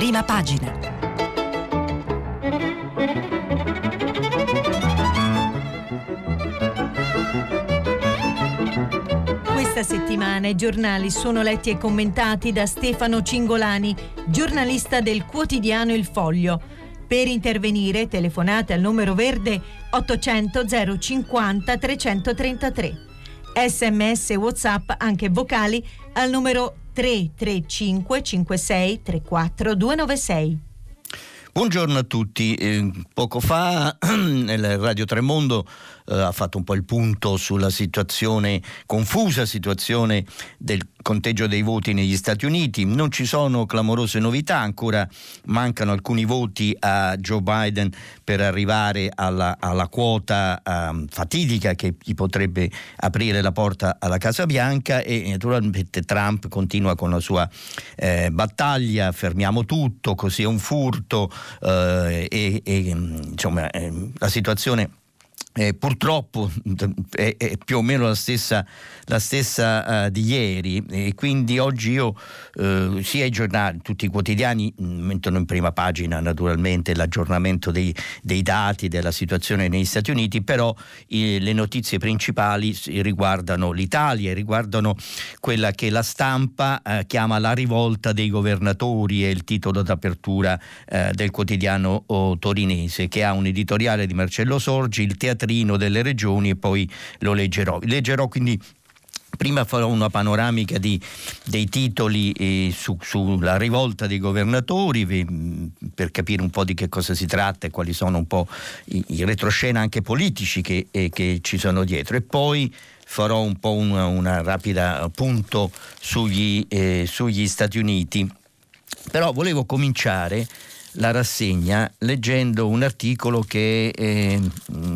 prima pagina. Questa settimana i giornali sono letti e commentati da Stefano Cingolani, giornalista del quotidiano Il Foglio. Per intervenire telefonate al numero verde 800 050 333. Sms WhatsApp anche vocali al numero 335 56 34 296. Buongiorno a tutti. Eh, poco fa nel Radio Tremondo eh, ha fatto un po' il punto sulla situazione, confusa situazione del conteggio dei voti negli Stati Uniti. Non ci sono clamorose novità, ancora mancano alcuni voti a Joe Biden per arrivare alla, alla quota um, fatidica che gli potrebbe aprire la porta alla Casa Bianca e naturalmente Trump continua con la sua eh, battaglia, fermiamo tutto, così è un furto eh, e, e insomma eh, la situazione eh, purtroppo è, è, più o meno la stessa, la stessa uh, di ieri. E quindi oggi io uh, sia i giornali, tutti i quotidiani mm, mettono in prima pagina naturalmente l'aggiornamento dei, dei dati della situazione negli Stati Uniti, però eh, le notizie principali riguardano l'Italia, riguardano quella che la stampa uh, chiama la rivolta dei governatori, è il titolo d'apertura del quotidiano torinese che ha un editoriale di Marcello Sorgi, il teatro teatrino delle regioni e poi lo leggerò. Leggerò quindi Prima farò una panoramica di, dei titoli eh, su, sulla rivolta dei governatori per capire un po' di che cosa si tratta e quali sono un po' i, i retroscena anche politici che, eh, che, ci sono dietro. E poi farò un po' una, una rapida punto sugli, eh, sugli Stati Uniti. Però volevo cominciare la rassegna leggendo un articolo che eh,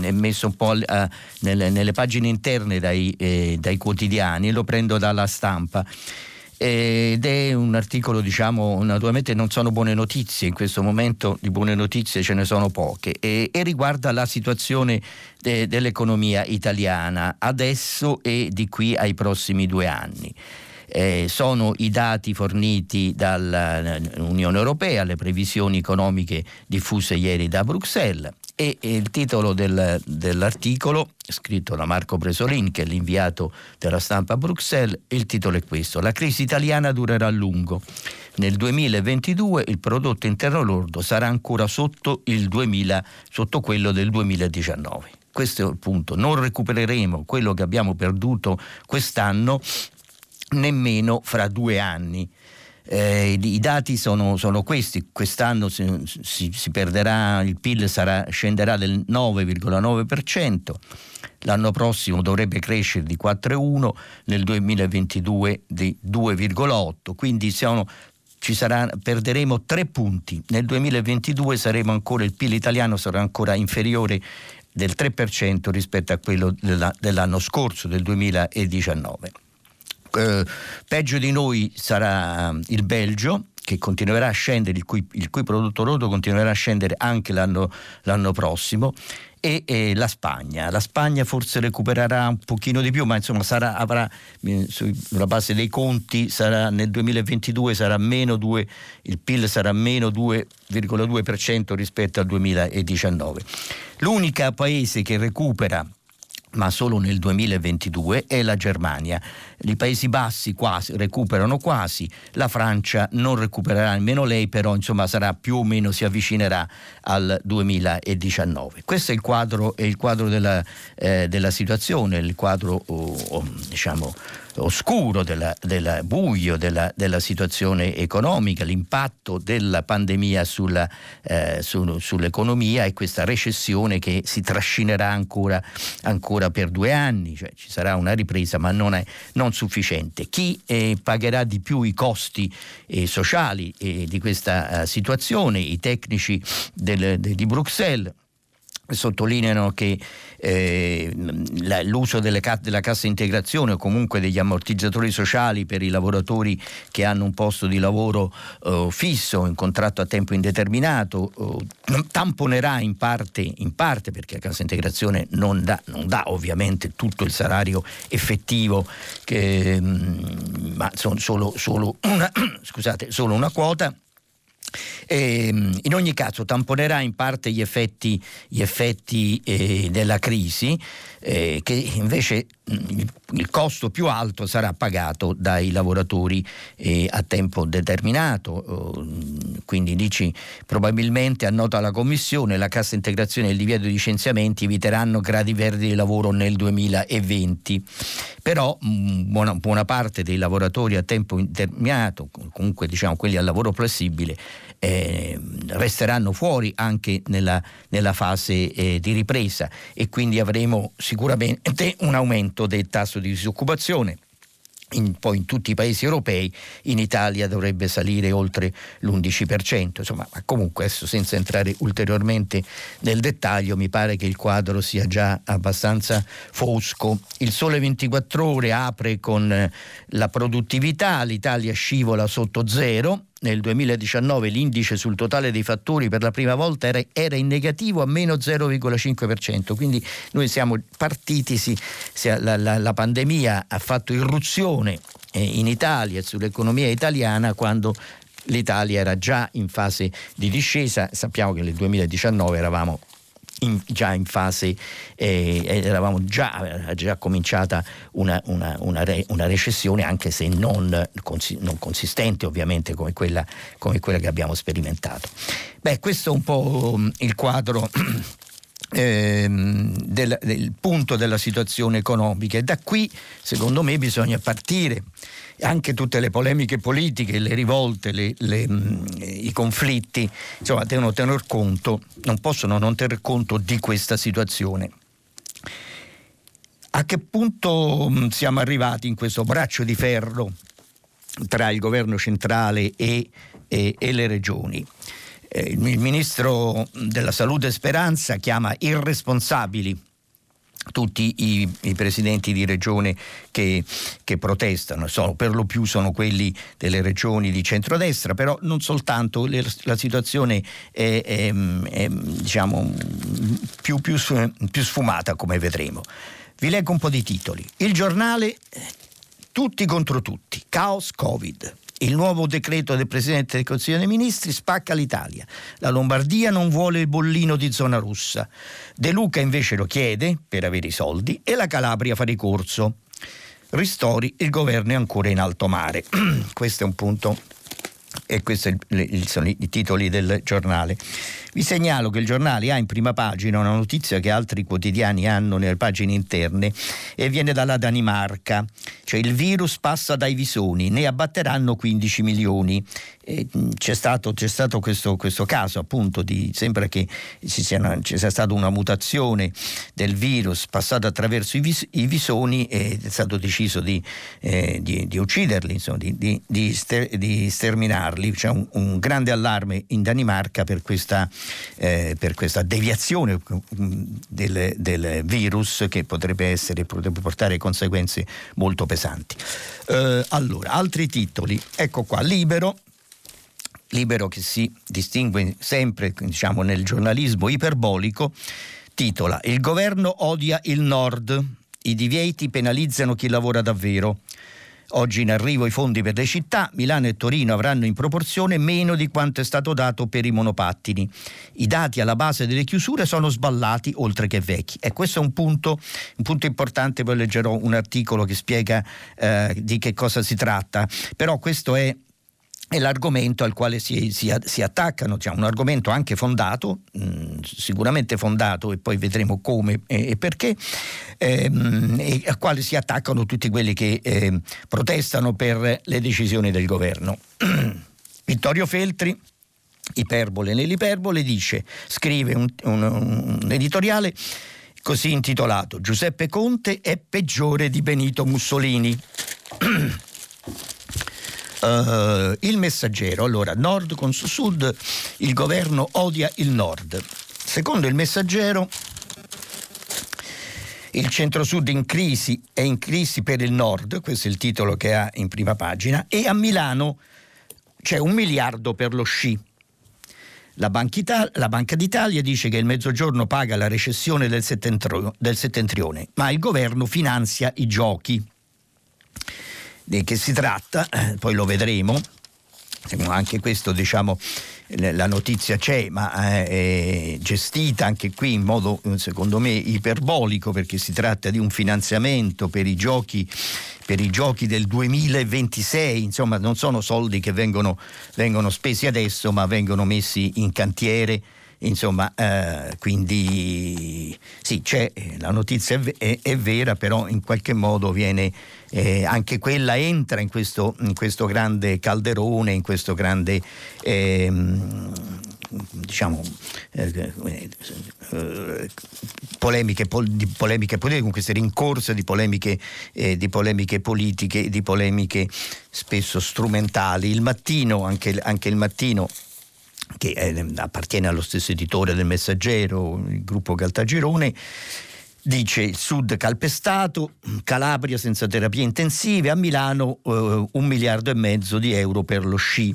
è messo un po' a, nelle, nelle, pagine interne dai, eh, dai quotidiani, lo prendo dalla stampa. Ed è un articolo, diciamo, naturalmente non sono buone notizie, in questo momento di buone notizie ce ne sono poche, e, e riguarda la situazione de, dell'economia italiana adesso e di qui ai prossimi due anni eh, sono i dati forniti dall'Unione Europea, le previsioni economiche diffuse ieri da Bruxelles e, e il titolo del, dell'articolo scritto da Marco Presolin che è l'inviato della stampa a Bruxelles il titolo è questo La crisi italiana durerà a lungo. Nel 2022 il prodotto interno lordo sarà ancora sotto, 2000, sotto quello del 2019 questo è il punto, non recupereremo quello che abbiamo perduto quest'anno nemmeno fra due anni. Eh, I dati sono, sono, questi, quest'anno si, si, si, perderà, il PIL sarà, scenderà del 9,9%, l'anno prossimo dovrebbe crescere di 4,1%, nel 2022 di 2,8%, quindi siamo, sarà, perderemo tre punti, nel 2022 saremo ancora, il PIL italiano sarà ancora inferiore del 3% rispetto a quello della, dell'anno scorso, del 2019 eh, peggio di noi sarà mm, il Belgio che continuerà a scendere, il cui, il cui prodotto lordo continuerà a scendere anche l'anno, l'anno prossimo e, e, la Spagna. La Spagna forse recupererà un pochino di più, ma insomma sarà, avrà eh, sulla base dei conti sarà, nel 2022 sarà meno 2, il PIL sarà meno 2,2% rispetto al 2019. L'unica paese che recupera ma solo nel 2022, è la Germania. I Paesi Bassi quasi, recuperano quasi, la Francia non recupererà nemmeno lei, però insomma sarà più o meno si avvicinerà al 2019. Questo è il quadro, è il quadro della, eh, della, situazione, il quadro oh, oh, diciamo oscuro, della, della buio della, della, situazione economica, l'impatto della pandemia sulla, eh, su, sull'economia e questa recessione che si trascinerà ancora, ancora per due anni, cioè ci sarà una ripresa ma non, è, non sufficiente. Chi eh, pagherà di più i costi eh, sociali eh, di questa eh, situazione? I tecnici del, de, di Bruxelles sottolineano che eh, l'uso delle, della cassa integrazione o comunque degli ammortizzatori sociali per i lavoratori che hanno un posto di lavoro eh, fisso, in contratto a tempo indeterminato, eh, tamponerà in parte, in parte, perché la cassa integrazione non dà, non dà, ovviamente tutto il salario effettivo, che, mm, ma sono solo, solo, una, scusate, solo una quota E, ehm, in ogni caso tamponerà in parte gli effetti, gli effetti eh, della crisi, eh, che invece mm, il costo più alto sarà pagato dai lavoratori eh, a tempo determinato. quindi dici probabilmente annota la Commissione, la cassa integrazione e il divieto di licenziamenti eviteranno gradi verdi di lavoro nel 2020. Però mh, mm, buona, buona parte dei lavoratori a tempo indeterminato, comunque diciamo quelli a lavoro flessibile, eh, resteranno fuori anche nella, nella fase eh, di ripresa e quindi avremo sicuramente un aumento del tasso di disoccupazione. In, poi in tutti i paesi europei, in Italia dovrebbe salire oltre l'11%. Insomma, ma comunque adesso senza entrare ulteriormente nel dettaglio, mi pare che il quadro sia già abbastanza fosco. Il sole 24 ore apre con eh, la produttività, l'Italia scivola sotto zero nel 2019 l'indice sul totale dei fattori per la prima volta era, era in negativo a meno 0,5%, quindi noi siamo partiti, sì, la, la, la pandemia ha fatto irruzione eh, in Italia sull'economia italiana quando l'Italia era già in fase di discesa, sappiamo che nel 2019 eravamo in, già in fase, eh, eravamo già, eh, già cominciata una, una, una, re, una, recessione anche se non, non consistente ovviamente come quella, come quella, che abbiamo sperimentato. Beh, questo è un po' mm, il quadro. Ehm, del, del punto della situazione economica e da qui secondo me bisogna partire anche tutte le polemiche politiche, le rivolte, le, le, mm, i conflitti, insomma, devono tener conto, non possono non tener conto di questa situazione. A che punto mm, siamo arrivati in questo braccio di ferro tra il governo centrale e, e, e le regioni? Eh, il ministro della Salute Speranza chiama irresponsabili tutti i, i, presidenti di regione che, che protestano, sono, per lo più sono quelli delle regioni di centrodestra, però non soltanto, le, la situazione è, è, è diciamo, più, più, più sfumata come vedremo. Vi leggo un po' di titoli. Il giornale Tutti contro tutti, caos Covid. Il nuovo decreto del Presidente del Consiglio dei Ministri spacca l'Italia. La Lombardia non vuole il bollino di zona rossa. De Luca invece lo chiede per avere i soldi e la Calabria fa ricorso. Ristori, il governo è ancora in alto mare. Questo è un punto e questi sono i titoli del giornale. Vi segnalo che il giornale ha in prima pagina una notizia che altri quotidiani hanno nelle pagine interne e viene dalla Danimarca, cioè il virus passa dai visoni, ne abbatteranno 15 milioni. C'è stato, c'è stato questo, questo, caso appunto di sembra che ci sia, ci sia, stata una mutazione del virus passato attraverso i, vis, i visoni e è stato deciso di, eh, di, di ucciderli, insomma, di, di, ster, sterminarli. C'è un, un grande allarme in Danimarca per questa eh, per questa deviazione mm, del, del, virus che potrebbe, essere, potrebbe portare conseguenze molto pesanti. Eh, allora, altri titoli, ecco qua, Libero. Libero che si distingue sempre diciamo, nel giornalismo iperbolico, titola Il governo odia il nord, i divieti penalizzano chi lavora davvero. Oggi in arrivo i fondi per le città, Milano e Torino avranno in proporzione meno di quanto è stato dato per i monopattini. I dati alla base delle chiusure sono sballati oltre che vecchi. E questo è un punto, un punto importante, poi leggerò un articolo che spiega eh, di che cosa si tratta. Però questo è è l'argomento al quale si, si, si attaccano, cioè un argomento anche fondato, mh, mm, sicuramente fondato e poi vedremo come e, e perché, ehm, e al quale si attaccano tutti quelli che eh, protestano per le decisioni del governo. Vittorio Feltri, iperbole nell'iperbole, dice, scrive un, un, un editoriale così intitolato Giuseppe Conte è peggiore di Benito Mussolini. Uh, il messaggero, allora, nord contro sud, il governo odia il nord. Secondo il messaggero, il centro-sud in crisi è in crisi per il nord, questo è il titolo che ha in prima pagina, e a Milano c'è un miliardo per lo sci. La la Banca d'Italia dice che il mezzogiorno paga la recessione del, del settentrione, ma il governo finanzia i giochi di che si tratta, eh, poi lo vedremo. Anche questo diciamo, la notizia c'è, ma è gestita anche qui in modo secondo me iperbolico perché si tratta di un finanziamento per i giochi per i giochi del 2026, insomma non sono soldi che vengono, vengono spesi adesso ma vengono messi in cantiere insomma, eh, quindi sì, c'è, la notizia è, è, è, vera, però in qualche modo viene, eh, anche quella entra in questo, in questo, grande calderone, in questo grande... Eh, diciamo eh, eh, polemiche, pol, di polemiche politiche, con queste rincorse di polemiche, eh, di polemiche politiche, di polemiche spesso strumentali. Il mattino, anche, anche il mattino che è, appartiene allo stesso editore del Messaggero, il gruppo Caltagirone, dice il sud calpestato, Calabria senza terapie intensive, a Milano eh, un miliardo e mezzo di euro per lo sci.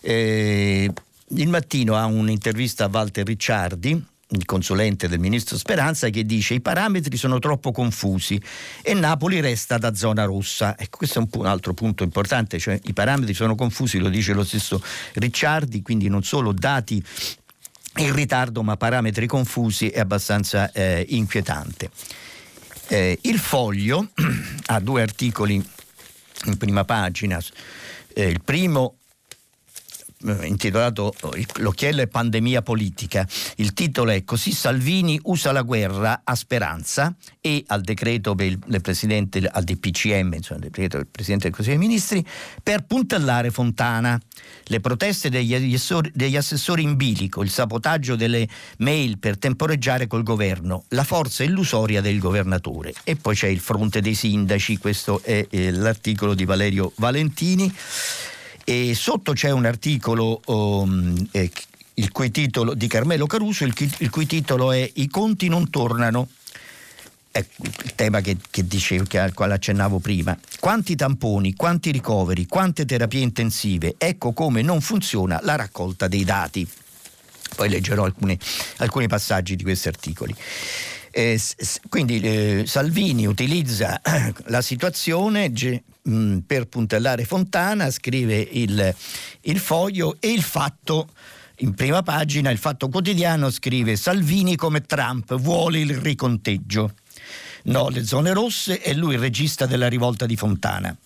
Eh, il mattino ha un'intervista a Walter Ricciardi, il consulente del ministro Speranza, che dice i parametri sono troppo confusi e Napoli resta da zona rossa. Ecco, questo è un, un, altro punto importante, cioè i parametri sono confusi, lo dice lo stesso Ricciardi, quindi non solo dati in ritardo ma parametri confusi è abbastanza eh, inquietante. Eh, il foglio ha due articoli in prima pagina. Eh, il primo intitolato eh, L'occhiello e pandemia politica. Il titolo è Così Salvini usa la guerra a speranza e al decreto del Presidente, al DPCM, insomma, del Presidente del Consiglio dei Ministri, per puntellare Fontana. Le proteste degli assessori, degli assessori in bilico, il sabotaggio delle mail per temporeggiare col governo, la forza illusoria del governatore. E poi c'è il fronte dei sindaci, questo è eh, l'articolo di Valerio Valentini. E sotto c'è un articolo um, eh, il cui titolo, di Carmelo Caruso, il, il, cui titolo è I conti non tornano. È il tema che, che dicevo, che, al quale accennavo prima. Quanti tamponi, quanti ricoveri, quante terapie intensive, ecco come non funziona la raccolta dei dati. Poi leggerò alcune, alcuni passaggi di questi articoli. Eh, quindi eh, Salvini utilizza la situazione mh, mm, per puntellare Fontana, scrive il, il foglio e il fatto in prima pagina il Fatto Quotidiano scrive Salvini come Trump vuole il riconteggio. No, le zone rosse e lui il regista della rivolta di Fontana.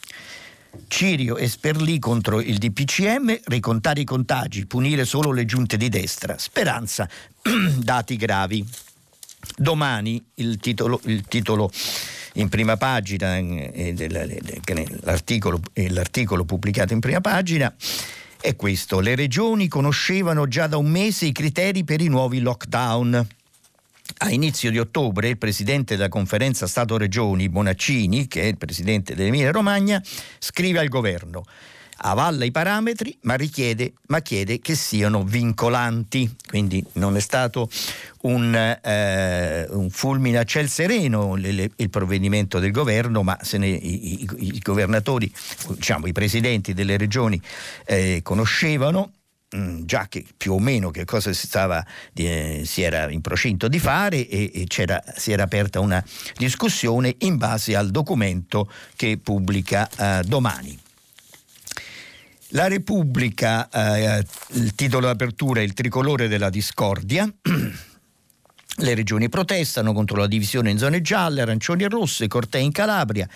Cirio e Sperlì contro il DPCM, ricontare i contagi, punire solo le giunte di destra. Speranza, dati gravi. Domani il titolo, il titolo in prima pagina, eh, l'articolo, l'articolo pubblicato in prima pagina è questo. Le regioni conoscevano già da un mese i criteri per i nuovi lockdown. A inizio di ottobre il presidente della conferenza Stato-Regioni, Bonaccini, che è il presidente dell'Emilia Romagna, scrive al governo avalla i parametri ma, richiede, ma chiede che siano vincolanti. Quindi non è stato un, eh, un fulmine a ciel sereno il, il, provvedimento del governo, ma ne, i, i, i, governatori, diciamo i presidenti delle regioni eh, conoscevano mm, già che più o meno che cosa si, stava, eh, si era in procinto di fare e, e si era aperta una discussione in base al documento che pubblica eh, domani. La Repubblica, eh, il titolo d'apertura è il tricolore della discordia. Le regioni protestano contro la divisione in zone gialle, arancioni e rosse, cortei in Calabria.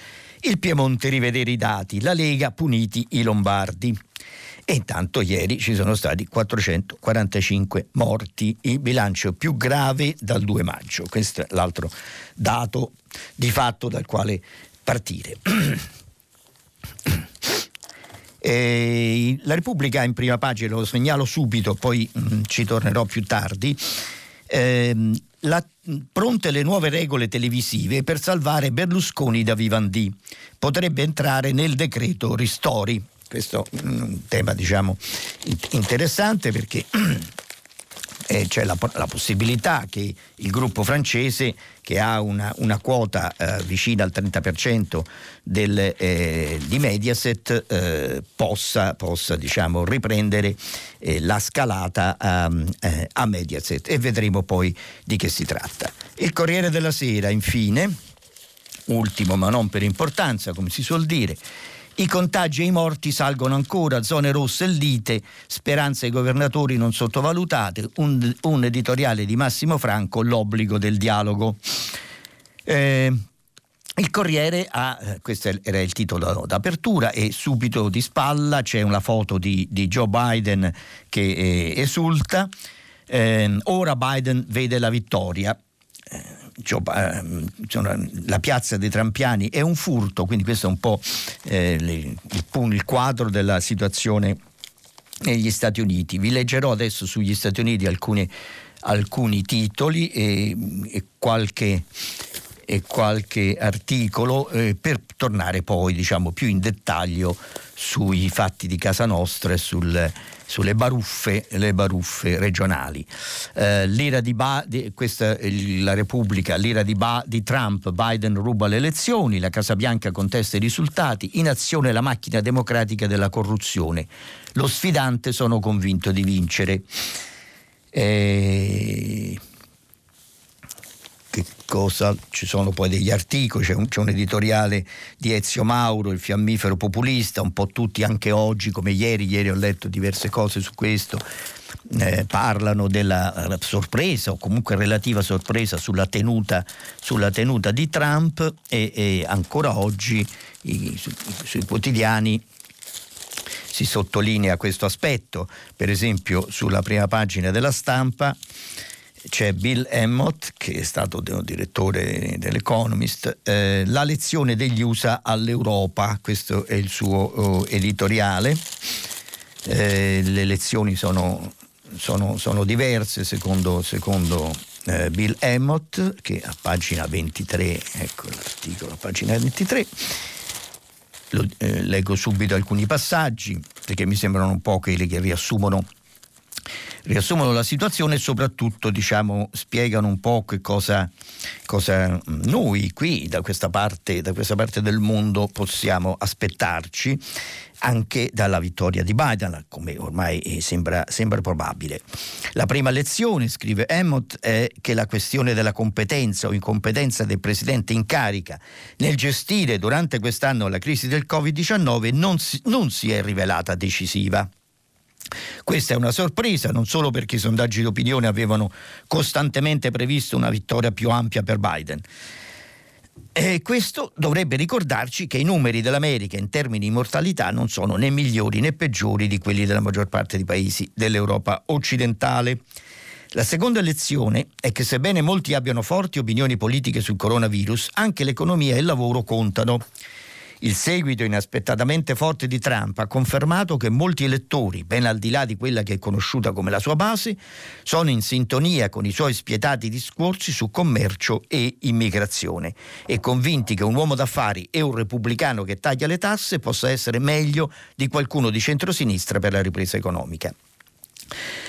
Il Piemonte rivedere i dati, la Lega puniti i lombardi. E intanto ieri ci sono stati 445 morti, il bilancio più grave dal 2 maggio. Questo è l'altro dato di fatto dal quale partire. Eh, la Repubblica in prima pagina, lo segnalo subito, poi mh, mm, ci tornerò più tardi. Eh, la, pronte le nuove regole televisive per salvare Berlusconi da Vivendi. Potrebbe entrare nel decreto Ristori. Questo è un tema diciamo interessante perché eh, c'è la, la, possibilità che il gruppo francese, che ha una, una quota eh, vicina al 30% del, eh, di Mediaset, eh, possa, possa diciamo, riprendere eh, la scalata a, eh, a Mediaset e vedremo poi di che si tratta. Il Corriere della Sera, infine, ultimo ma non per importanza, come si suol dire, I contagi e i morti salgono ancora, zone rosse lite, speranze ai governatori non sottovalutate, un, un editoriale di Massimo Franco, l'obbligo del dialogo. Eh, il Corriere ha, eh, questo era il titolo d'apertura, e subito di spalla c'è una foto di, di Joe Biden che eh, esulta. Eh, ora Biden vede la vittoria. Eh, la piazza dei Trampiani è un furto, quindi questo è un po' eh, il, il quadro della situazione negli Stati Uniti. Vi leggerò adesso sugli Stati Uniti alcuni, alcuni titoli e, e, qualche, e, qualche, articolo eh, per tornare poi diciamo, più in dettaglio sui fatti di casa nostra e sul, sulle baruffe, baruffe regionali. Eh, l'ira di, ba, di questa, la Repubblica, l'ira di, ba, di Trump, Biden ruba le elezioni, la Casa Bianca contesta i risultati, in azione la macchina democratica della corruzione. Lo sfidante sono convinto di vincere. Eh, cosa, ci sono poi degli articoli, c'è un, c'è un, editoriale di Ezio Mauro, il fiammifero populista, un po' tutti anche oggi, come ieri, ieri ho letto diverse cose su questo, eh, parlano della sorpresa o comunque relativa sorpresa sulla tenuta, sulla tenuta di Trump e, e ancora oggi i, su, sui quotidiani si sottolinea questo aspetto, per esempio sulla prima pagina della stampa c'è Bill Emmott, che è stato direttore dell'Economist, eh, la lezione degli USA all'Europa, questo è il suo oh, editoriale. Eh, le lezioni sono, sono, sono diverse secondo, secondo eh, Bill Emmott, che a pagina 23, ecco l'articolo a pagina 23. Lo, eh, leggo subito alcuni passaggi perché mi sembrano un po' quelli che riassumono riassumono la situazione e soprattutto diciamo, spiegano un po' che cosa, cosa noi qui da questa, parte, da questa parte del mondo possiamo aspettarci anche dalla vittoria di Biden, come ormai sembra, sembra, probabile. La prima lezione, scrive Emmott, è che la questione della competenza o incompetenza del presidente in carica nel gestire durante quest'anno la crisi del Covid-19 non si, non si è rivelata decisiva. Questa è una sorpresa non solo perché i sondaggi d'opinione avevano costantemente previsto una vittoria più ampia per Biden. E questo dovrebbe ricordarci che i numeri dell'America in termini di mortalità non sono né migliori né peggiori di quelli della maggior parte dei paesi dell'Europa occidentale. La seconda lezione è che sebbene molti abbiano forti opinioni politiche sul coronavirus, anche l'economia e il lavoro contano. Il seguito inaspettatamente forte di Trump ha confermato che molti elettori, ben al di là di quella che è conosciuta come la sua base, sono in sintonia con i suoi spietati discorsi su commercio e immigrazione e convinti che un uomo d'affari e un repubblicano che taglia le tasse possa essere meglio di qualcuno di centrosinistra per la ripresa economica.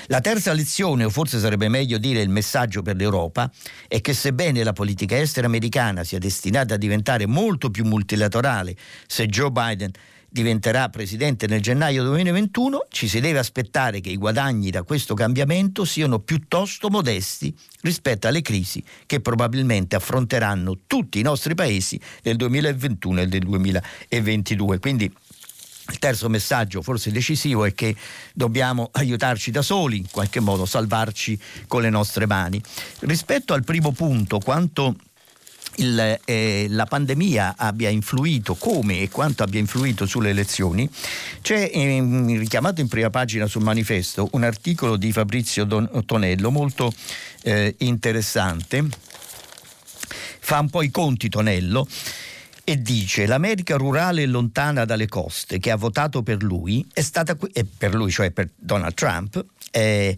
La terza lezione, o forse sarebbe meglio dire il messaggio per l'Europa, è che sebbene la politica estera americana sia destinata a diventare molto più multilaterale se Joe Biden diventerà presidente nel gennaio 2021, ci si deve aspettare che i guadagni da questo cambiamento siano piuttosto modesti rispetto alle crisi che probabilmente affronteranno tutti i nostri paesi nel 2021 e nel 2022. Quindi il terzo messaggio, forse decisivo, è che dobbiamo aiutarci da soli, in qualche modo salvarci con le nostre mani. Rispetto al primo punto, quanto il, eh, la pandemia abbia influito, come e quanto abbia influito sulle elezioni, c'è eh, richiamato in prima pagina sul manifesto un articolo di Fabrizio Don, Tonello molto eh, interessante. Fa un po' i conti Tonello e dice l'America rurale e lontana dalle coste che ha votato per lui, è stata, per lui cioè per Donald Trump, è,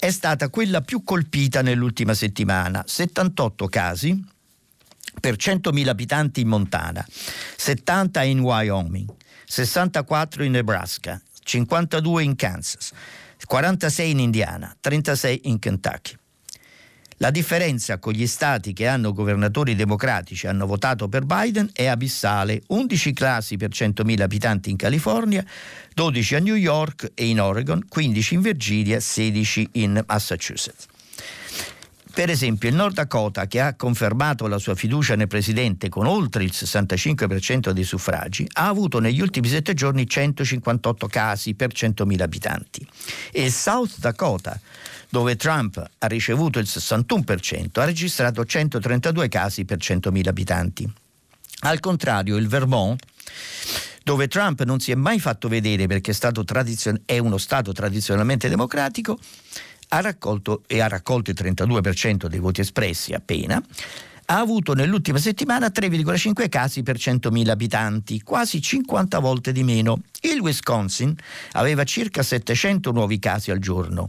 è stata quella più colpita nell'ultima settimana, 78 casi per 100.000 abitanti in Montana, 70 in Wyoming, 64 in Nebraska, 52 in Kansas, 46 in Indiana, 36 in Kentucky. La differenza con gli stati che hanno governatori democratici e hanno votato per Biden è abissale. 11 classi per 100.000 abitanti in California, 12 a New York e in Oregon, 15 in Virginia, 16 in Massachusetts. Per esempio il Nord Dakota, che ha confermato la sua fiducia nel presidente con oltre il 65% dei suffragi, ha avuto negli ultimi sette giorni 158 casi per 100.000 abitanti. E il South Dakota, dove Trump ha ricevuto il 61%, ha registrato 132 casi per 100.000 abitanti. Al contrario, il Vermont dove Trump non si è mai fatto vedere perché è, tradizion- è uno Stato tradizionalmente democratico, ha raccolto e ha raccolto il 32% dei voti espressi appena, ha avuto nell'ultima settimana 3,5 casi per 100.000 abitanti, quasi 50 volte di meno. Il Wisconsin aveva circa 700 nuovi casi al giorno.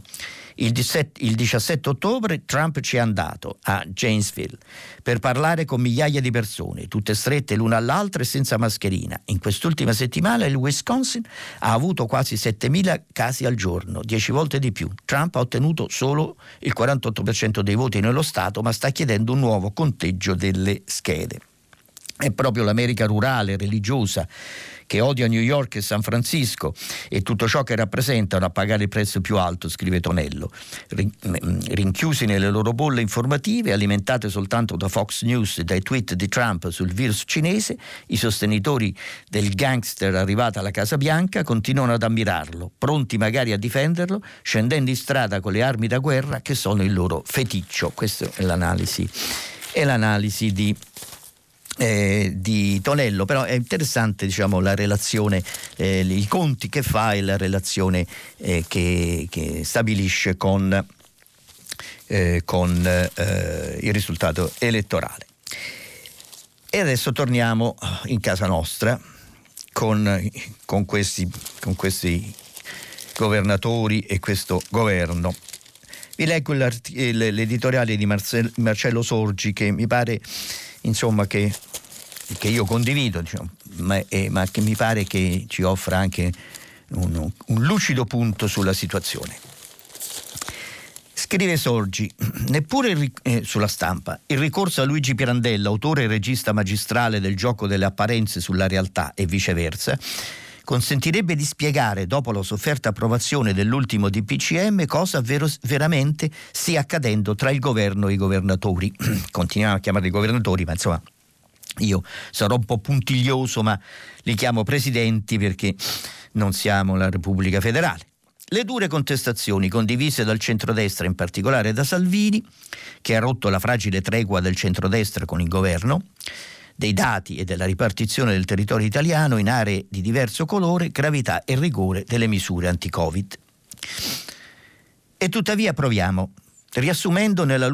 Il 17, il 17, ottobre Trump ci è andato a Janesville per parlare con migliaia di persone, tutte strette l'una all'altra e senza mascherina. In quest'ultima settimana il Wisconsin ha avuto quasi 7.000 casi al giorno, 10 volte di più. Trump ha ottenuto solo il 48% dei voti nello Stato, ma sta chiedendo un nuovo conteggio delle schede. È proprio l'America rurale, religiosa, che odia New York e San Francisco e tutto ciò che rappresentano a pagare il prezzo più alto, scrive Tonello. Mm, rinchiusi nelle loro bolle informative, alimentate soltanto da Fox News e dai tweet di Trump sul virus cinese, i sostenitori del gangster arrivato alla Casa Bianca continuano ad ammirarlo, pronti magari a difenderlo, scendendo in strada con le armi da guerra che sono il loro feticcio. Questa è l'analisi, è l'analisi di eh, di Tonello, però è interessante diciamo, la relazione, eh, i conti che fa e la relazione eh, che, che, stabilisce con, eh, con eh, il risultato elettorale. E adesso torniamo in casa nostra con, con, questi, con questi governatori e questo governo. Vi leggo l'editoriale di Marcello Sorgi che mi pare insomma, che, che io condivido, diciamo, ma, eh, ma, che mi pare che ci offra anche un, un lucido punto sulla situazione. Scrive Sorgi, neppure il, eh, sulla stampa, il ricorso a Luigi Pirandella, autore e regista magistrale del gioco delle apparenze sulla realtà e viceversa, consentirebbe di spiegare, dopo la sofferta approvazione dell'ultimo DPCM, cosa vero, veramente stia accadendo tra il governo e i governatori. Continuiamo a chiamarli governatori, ma insomma io sarò un po' puntiglioso, ma li chiamo presidenti perché non siamo la Repubblica federale. Le dure contestazioni condivise dal centrodestra, in particolare da Salvini, che ha rotto la fragile tregua del centrodestra con il governo, dei dati e della ripartizione del territorio italiano in aree di diverso colore, gravità e rigore delle misure anti-Covid. E tuttavia proviamo. Riassumendo nella,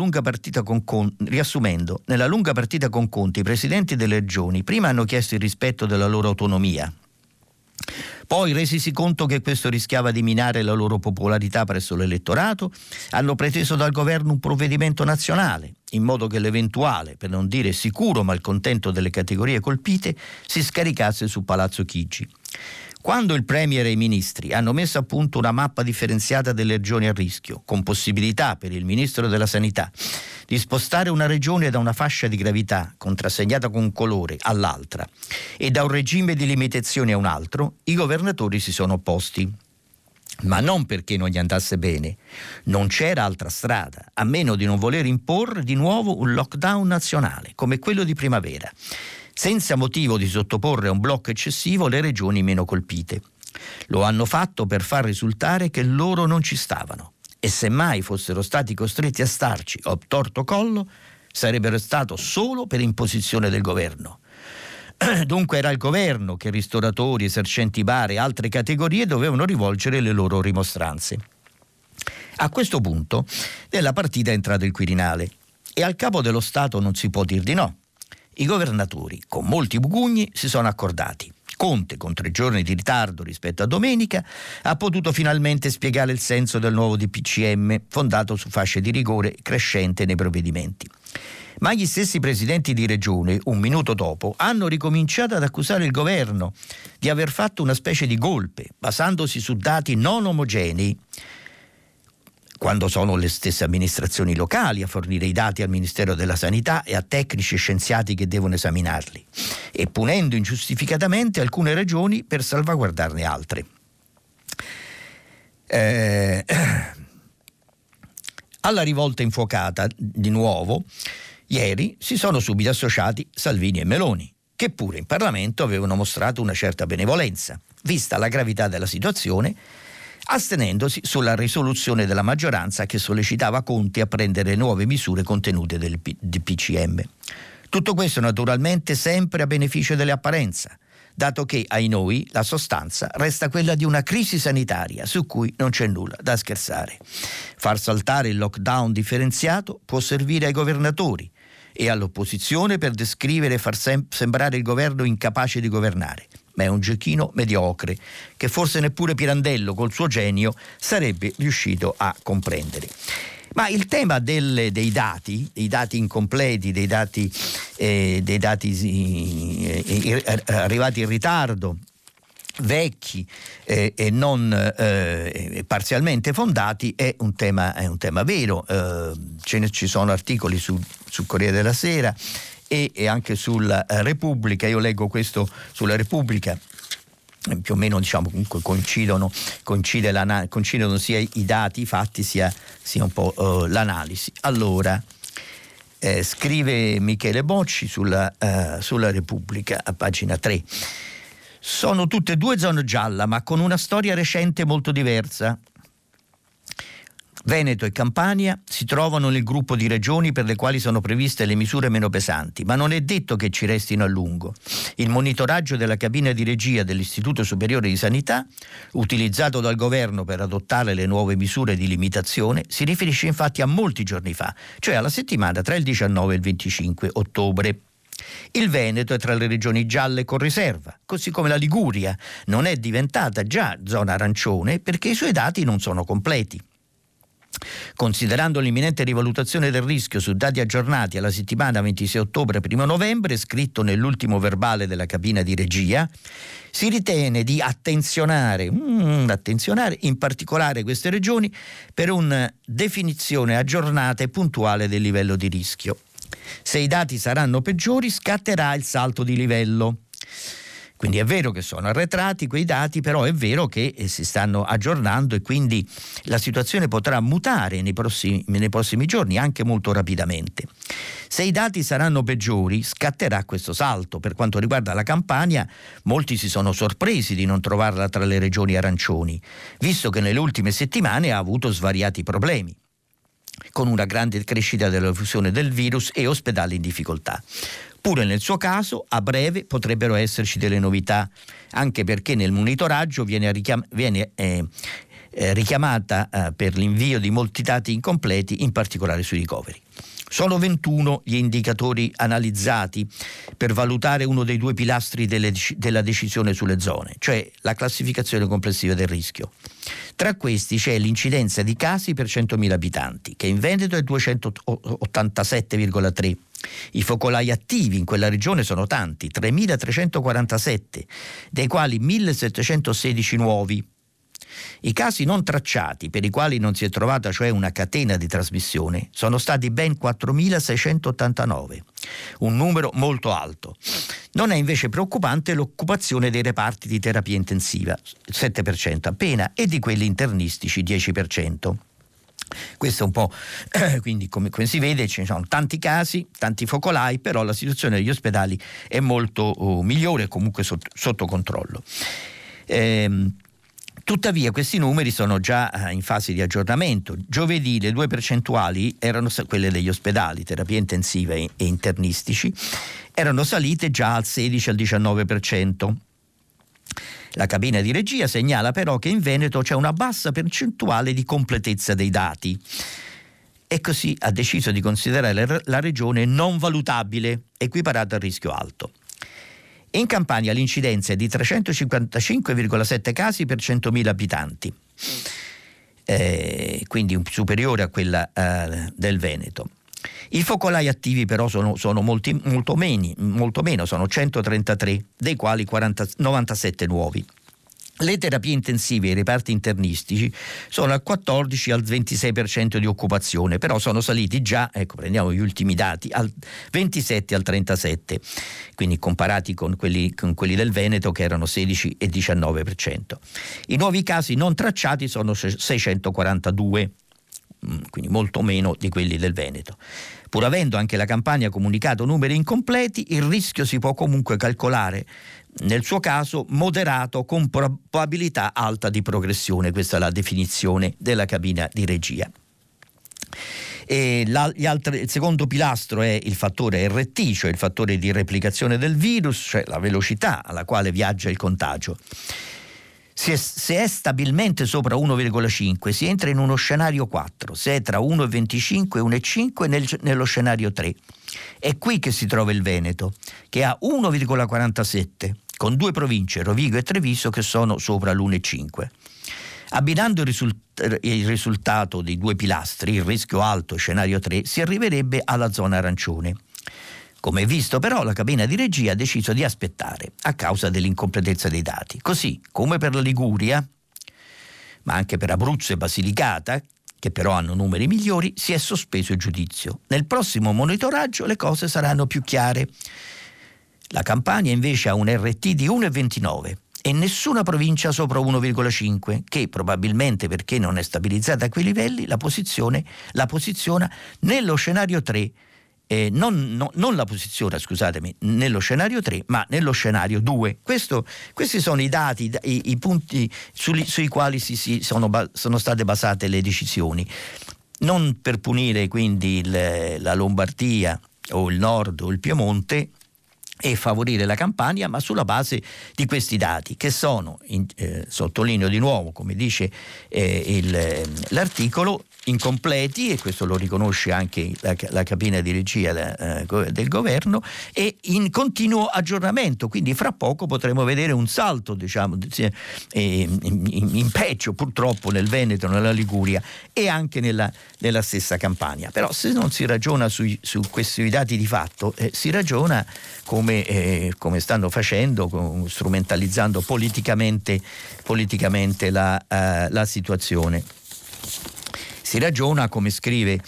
con, riassumendo, nella lunga partita con Conti, i presidenti delle regioni prima hanno chiesto il rispetto della loro autonomia, poi, resisi conto che questo rischiava di minare la loro popolarità presso l'elettorato, hanno preteso dal governo un provvedimento nazionale, in modo che l'eventuale, per non dire sicuro malcontento delle categorie colpite, si scaricasse su Palazzo Chigi. Quando il Premier e i ministri hanno messo a punto una mappa differenziata delle regioni a rischio, con possibilità per il Ministro della Sanità di spostare una regione da una fascia di gravità contrassegnata con colore all'altra e da un regime di limitazioni a un altro, i governatori si sono opposti. Ma non perché non gli andasse bene, non c'era altra strada, a meno di non voler imporre di nuovo un lockdown nazionale, come quello di primavera senza motivo di sottoporre a un blocco eccessivo le regioni meno colpite. Lo hanno fatto per far risultare che loro non ci stavano e se mai fossero stati costretti a starci o torto collo, sarebbero stato solo per imposizione del governo. Dunque era il governo che ristoratori, esercenti bar e altre categorie dovevano rivolgere le loro rimostranze. A questo punto nella partita è entrato il Quirinale e al capo dello Stato non si può dir di no. I governatori, con molti bugugni, si sono accordati. Conte, con tre giorni di ritardo rispetto a domenica, ha potuto finalmente spiegare il senso del nuovo DPCM, fondato su fasce di rigore crescente nei provvedimenti. Ma gli stessi presidenti di regione, un minuto dopo, hanno ricominciato ad accusare il governo di aver fatto una specie di golpe, basandosi su dati non omogenei quando sono le stesse amministrazioni locali a fornire i dati al Ministero della Sanità e a tecnici e scienziati che devono esaminarli, e punendo ingiustificatamente alcune regioni per salvaguardarne altre. Eh, Alla rivolta infuocata di nuovo, ieri si sono subito associati Salvini e Meloni, che pure in Parlamento avevano mostrato una certa benevolenza, vista la gravità della situazione, astenendosi sulla risoluzione della maggioranza che sollecitava Conti a prendere nuove misure contenute del PCM. Tutto questo naturalmente sempre a beneficio dell'apparenza, dato che ai noi la sostanza resta quella di una crisi sanitaria su cui non c'è nulla da scherzare. Far saltare il lockdown differenziato può servire ai governatori e all'opposizione per descrivere e far sem- sembrare il governo incapace di governare. Ma è un giochino mediocre che forse neppure Pirandello col suo genio sarebbe riuscito a comprendere. Ma il tema delle, dei dati, dei dati incompleti, dei dati, eh, dei dati eh, eh, arrivati in ritardo, vecchi eh, e non eh, parzialmente fondati è un tema, è un tema vero. Eh, ne, ci sono articoli su, sul Corriere della Sera e, e anche sulla Repubblica. Io leggo questo sulla Repubblica più o meno diciamo, coincidono, coincidono sia i dati, i fatti, sia, sia un po' uh, l'analisi. Allora, eh, scrive Michele Bocci sulla, uh, sulla Repubblica a pagina 3. Sono tutte e due zone gialla, ma con una storia recente molto diversa. Veneto e Campania si trovano nel gruppo di regioni per le quali sono previste le misure meno pesanti, ma non è detto che ci restino a lungo. Il monitoraggio della cabina di regia dell'Istituto Superiore di Sanità, utilizzato dal governo per adottare le nuove misure di limitazione, si riferisce infatti a molti giorni fa, cioè alla settimana tra il 19 e il 25 ottobre. Il Veneto è tra le regioni gialle con riserva, così come la Liguria non è diventata già zona arancione perché i suoi dati non sono completi. Considerando l'imminente rivalutazione del rischio su dati aggiornati alla settimana 26 ottobre-1 novembre, scritto nell'ultimo verbale della cabina di regia, si ritiene di attenzionare, mm, attenzionare in particolare queste regioni per una definizione aggiornata e puntuale del livello di rischio. Se i dati saranno peggiori, scatterà il salto di livello. Quindi è vero che sono arretrati quei dati, però è vero che eh, si stanno aggiornando e quindi la situazione potrà mutare nei prossimi, nei prossimi giorni, anche molto rapidamente. Se i dati saranno peggiori, scatterà questo salto. Per quanto riguarda la Campania, molti si sono sorpresi di non trovarla tra le regioni arancioni, visto che nelle ultime settimane ha avuto svariati problemi con una grande crescita della diffusione del virus e ospedali in difficoltà. Pure nel suo caso, a breve potrebbero esserci delle novità, anche perché nel monitoraggio viene, richiam- viene eh, eh, richiamata eh, per l'invio di molti dati incompleti, in particolare sui ricoveri. Sono 21 gli indicatori analizzati per valutare uno dei due pilastri delle, della decisione sulle zone, cioè la classificazione complessiva del rischio. Tra questi c'è l'incidenza di casi per 100.000 abitanti, che in Veneto è 287,3 i focolai attivi in quella regione sono tanti, 3.347, dei quali 1.716 nuovi. I casi non tracciati, per i quali non si è trovata cioè una catena di trasmissione, sono stati ben 4.689, un numero molto alto. Non è invece preoccupante l'occupazione dei reparti di terapia intensiva, 7% appena, e di quelli internistici, 10%. Questo è un po', eh, quindi come, come, si vede ci sono tanti casi, tanti focolai, però la situazione degli ospedali è molto oh, migliore, comunque sotto, sotto controllo. Ehm, Tuttavia questi numeri sono già eh, in fase di aggiornamento. Giovedì le due percentuali erano quelle degli ospedali, terapia intensiva e internistici, erano salite già al 16 al 19%. La cabina di regia segnala però che in Veneto c'è una bassa percentuale di completezza dei dati e così ha deciso di considerare la regione non valutabile, equiparata al rischio alto. In Campania l'incidenza è di 355,7 casi per 100.000 abitanti, eh, quindi superiore a quella eh, del Veneto. I focolai attivi però sono, sono molti, molto, meni, molto, meno, sono 133, dei quali 40, 97 nuovi. Le terapie intensive e i reparti internistici sono al 14 al 26% di occupazione, però sono saliti già, ecco prendiamo gli ultimi dati, al 27 al 37, quindi comparati con quelli, con quelli del Veneto che erano 16 e 19%. I nuovi casi non tracciati sono 642 mm, quindi molto meno di quelli del Veneto. Pur avendo anche la campagna comunicato numeri incompleti, il rischio si può comunque calcolare nel suo caso moderato con probabilità alta di progressione, questa è la definizione della cabina di regia. Altri, il secondo pilastro è il fattore RT, cioè il fattore di replicazione del virus, cioè la velocità alla quale viaggia il contagio. Se se è, stabilmente sopra 1,5 si entra in uno scenario 4, se è tra 1,25 e 1,5 nel, nello scenario 3. È qui che si trova il Veneto, che ha 1,47, con due province, Rovigo e Treviso, che sono sopra l'1,5. Abbinando il, risult- il, risultato dei due pilastri, il rischio alto e scenario 3, si arriverebbe alla zona arancione. Come visto però la cabina di regia ha deciso di aspettare a causa dell'incompletezza dei dati. Così come per la Liguria, ma anche per Abruzzo e Basilicata, che però hanno numeri migliori, si è sospeso il giudizio. Nel prossimo monitoraggio le cose saranno più chiare. La Campania invece ha un RT di 1,29 e nessuna provincia sopra 1,5, che probabilmente perché non è stabilizzata a quei livelli la, posizione, la posiziona nello scenario 3. Eh, non, no, non, la posizione, scusatemi, nello scenario 3, ma nello scenario 2. Questo, questi sono i dati, i, i punti sui, sui quali si, si sono, sono, state basate le decisioni. Non per punire quindi il, la Lombardia o il Nord o il Piemonte, e favorire la campagna, ma sulla base di questi dati che sono, in, eh, sottolineo di nuovo, come dice eh, il, l'articolo, incompleti e questo lo riconosce anche la, la cabina di regia da, uh, del governo e in continuo aggiornamento. Quindi fra poco potremo vedere un salto diciamo in, in, in peggio purtroppo nel Veneto nella Liguria e anche nella, nella stessa campagna però se non si ragiona sui, su questi dati di fatto eh, si ragiona come, eh, come, stanno facendo strumentalizzando politicamente, politicamente la, uh, la situazione si ragiona, come scrive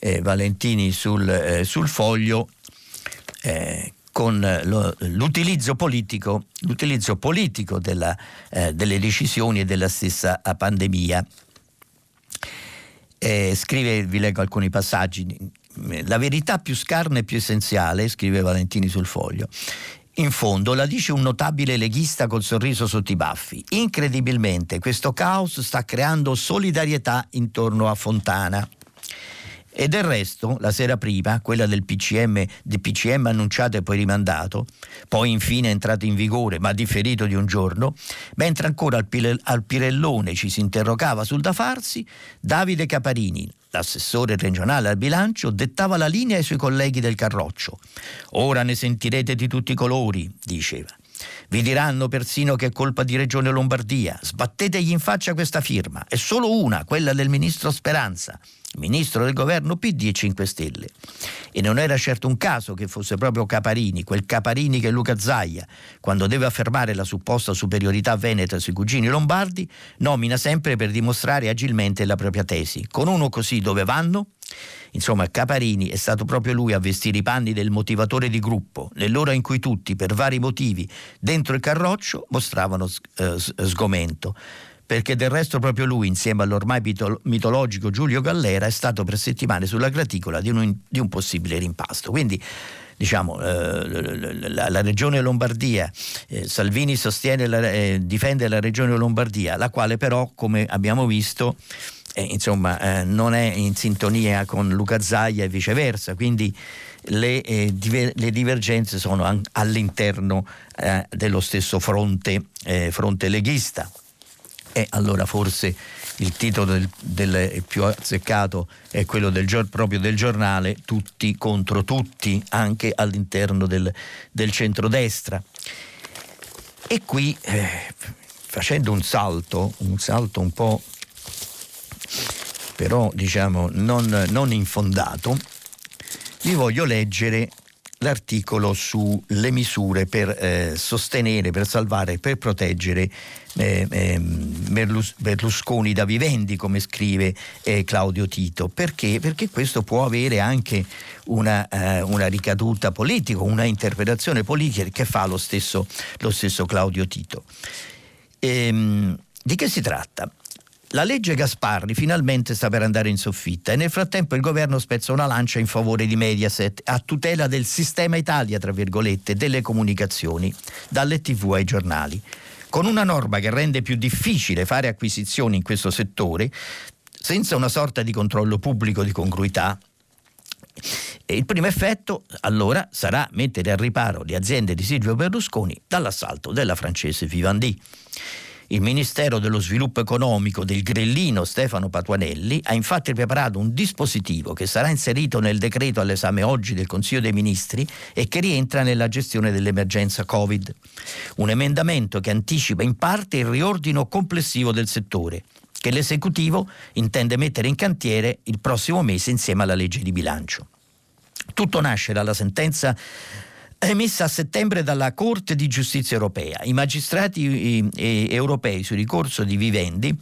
eh, Valentini sul, eh, sul foglio, eh, con lo, l'utilizzo politico, l'utilizzo politico della, eh, delle decisioni e della stessa pandemia. Eh, scrive, vi leggo alcuni passaggi, la verità più scarna e più essenziale, scrive Valentini sul foglio, in fondo la dice un notabile leghista col sorriso sotto i baffi. Incredibilmente questo caos sta creando solidarietà intorno a Fontana. E del resto, la sera prima, quella del PCM, del PCM annunciato e poi rimandato, poi infine entrato in vigore ma differito di un giorno, mentre ancora al, Pirellone ci si interrogava sul da farsi, Davide Caparini, l'assessore regionale al bilancio, dettava la linea ai suoi colleghi del Carroccio. Ora ne sentirete di tutti i colori, diceva. Vi diranno persino che è colpa di Regione Lombardia. Sbattetegli in faccia questa firma. È solo una, quella del ministro Speranza ministro del governo PD e 5 Stelle. E non era certo un caso che fosse proprio Caparini, quel Caparini che Luca Zaia, quando deve affermare la supposta superiorità veneta sui cugini lombardi, nomina sempre per dimostrare agilmente la propria tesi. Con uno così dove vanno? Insomma, Caparini è stato proprio lui a vestire i panni del motivatore di gruppo, nell'ora in cui tutti, per vari motivi, dentro il carroccio mostravano eh, sgomento perché del resto proprio lui, insieme all'ormai mitologico Giulio Gallera, è stato per settimane sulla graticola di un, di un possibile rimpasto. Quindi diciamo, eh, la, la, regione Lombardia, eh, Salvini la, eh, difende la regione Lombardia, la quale però, come abbiamo visto, eh, insomma, eh, non è in sintonia con Luca Zaia e viceversa, quindi le, eh, diver- le divergenze sono an- all'interno dello stesso fronte, fronte leghista. E allora forse il titolo del, del più azzeccato è quello del, proprio del giornale, tutti contro tutti, anche all'interno del, del centrodestra. E qui, eh, facendo un salto, un salto un po' però diciamo non, non infondato, vi voglio leggere l'articolo sulle misure per eh, sostenere, per salvare, per proteggere eh, eh, Berlusconi da vivendi, come scrive eh, Claudio Tito. Perché? Perché questo può avere anche una, eh, una ricaduta politica, una interpretazione politica che fa lo stesso, lo stesso Claudio Tito. Ehm, di che si tratta? La legge Gasparri finalmente sta per andare in soffitta e nel frattempo il governo spezza una lancia in favore di Mediaset a tutela del sistema Italia, tra virgolette, delle comunicazioni, dalle tv ai giornali. Con una norma che rende più difficile fare acquisizioni in questo settore, senza una sorta di controllo pubblico di congruità, e il primo effetto allora sarà mettere a riparo le aziende di Silvio Berlusconi dall'assalto della francese Vivendi. Il Ministero dello Sviluppo Economico del grellino Stefano Patuanelli ha infatti preparato un dispositivo che sarà inserito nel decreto all'esame oggi del Consiglio dei Ministri e che rientra nella gestione dell'emergenza Covid. Un emendamento che anticipa in parte il riordino complessivo del settore che l'esecutivo intende mettere in cantiere il prossimo mese insieme alla legge di bilancio. Tutto nasce dalla sentenza emessa a settembre dalla Corte di Giustizia europea. I magistrati europei sul ricorso di Vivendi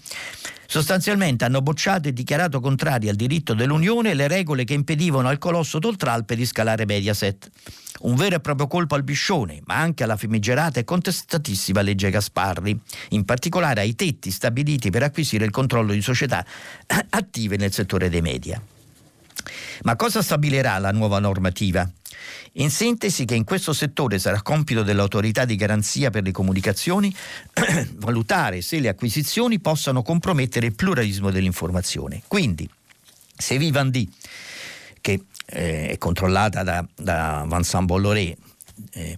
sostanzialmente hanno bocciato e dichiarato contrari al diritto dell'Unione le regole che impedivano al colosso d'Oltralpe di scalare Mediaset. Un vero e proprio colpo al biscione, ma anche alla famigerata e contestatissima legge Gasparri, in particolare ai tetti stabiliti per acquisire il controllo di società attive nel settore dei media. Ma cosa stabilirà la nuova normativa? In sintesi che in questo settore sarà compito dell'autorità di garanzia per le comunicazioni valutare se le acquisizioni possano compromettere il pluralismo dell'informazione. Quindi, se Vivendi, che eh, è controllata da, da Vincent Bolloré, eh,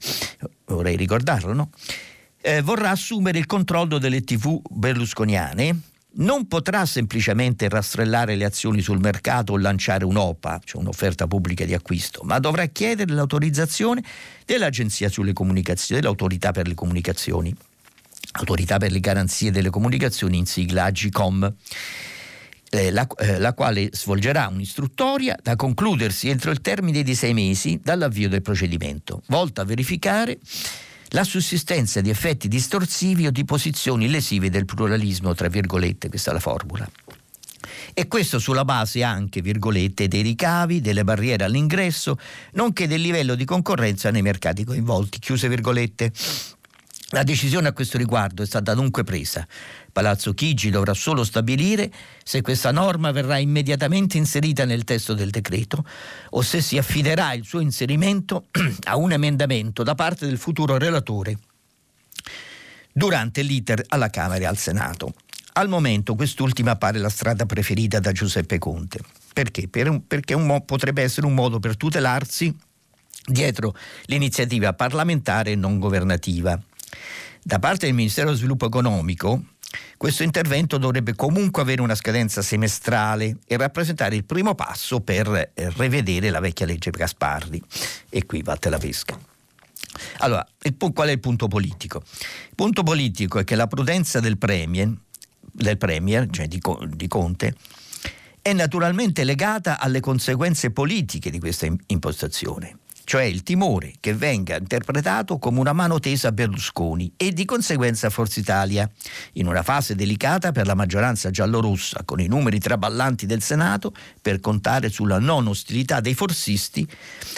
vorrei ricordarlo, no? eh, vorrà assumere il controllo delle tv berlusconiane, non potrà semplicemente rastrellare le azioni sul mercato o lanciare un'OPA, cioè un'offerta pubblica di acquisto, ma dovrà chiedere l'autorizzazione dell'Agenzia sulle comunicazioni, dell'Autorità per le comunicazioni, Autorità per le garanzie delle comunicazioni in sigla AGCOM. Eh, la, eh, la, quale svolgerà un'istruttoria da concludersi entro il termine di sei mesi dall'avvio del procedimento, volta a verificare la sussistenza di effetti distorsivi o di posizioni lesive del pluralismo, tra virgolette, questa è la formula. E questo sulla base anche, virgolette, dei ricavi, delle barriere all'ingresso, nonché del livello di concorrenza nei mercati coinvolti, chiuse virgolette. La decisione a questo riguardo è stata dunque presa. Palazzo Chigi dovrà solo stabilire se questa norma verrà immediatamente inserita nel testo del decreto o se si affiderà il suo inserimento a un emendamento da parte del futuro relatore durante l'iter alla Camera e al Senato. Al momento quest'ultima appare la strada preferita da Giuseppe Conte. Perché? Per un, perché un potrebbe essere un modo per tutelarsi dietro l'iniziativa parlamentare non governativa. Da parte del Ministero dello Sviluppo Economico, questo intervento dovrebbe comunque avere una scadenza semestrale e rappresentare il primo passo per eh, rivedere la vecchia legge Gasparri. E qui vatte la pesca. Allora, qual è il punto politico? Il punto politico è che la prudenza del Premier, del premier cioè di, di Conte, è naturalmente legata alle conseguenze politiche di questa impostazione cioè il timore che venga interpretato come una mano tesa a Berlusconi e di conseguenza a Forza Italia, in una fase delicata per la maggioranza giallorossa, con i numeri traballanti del Senato, per contare sulla non ostilità dei forzisti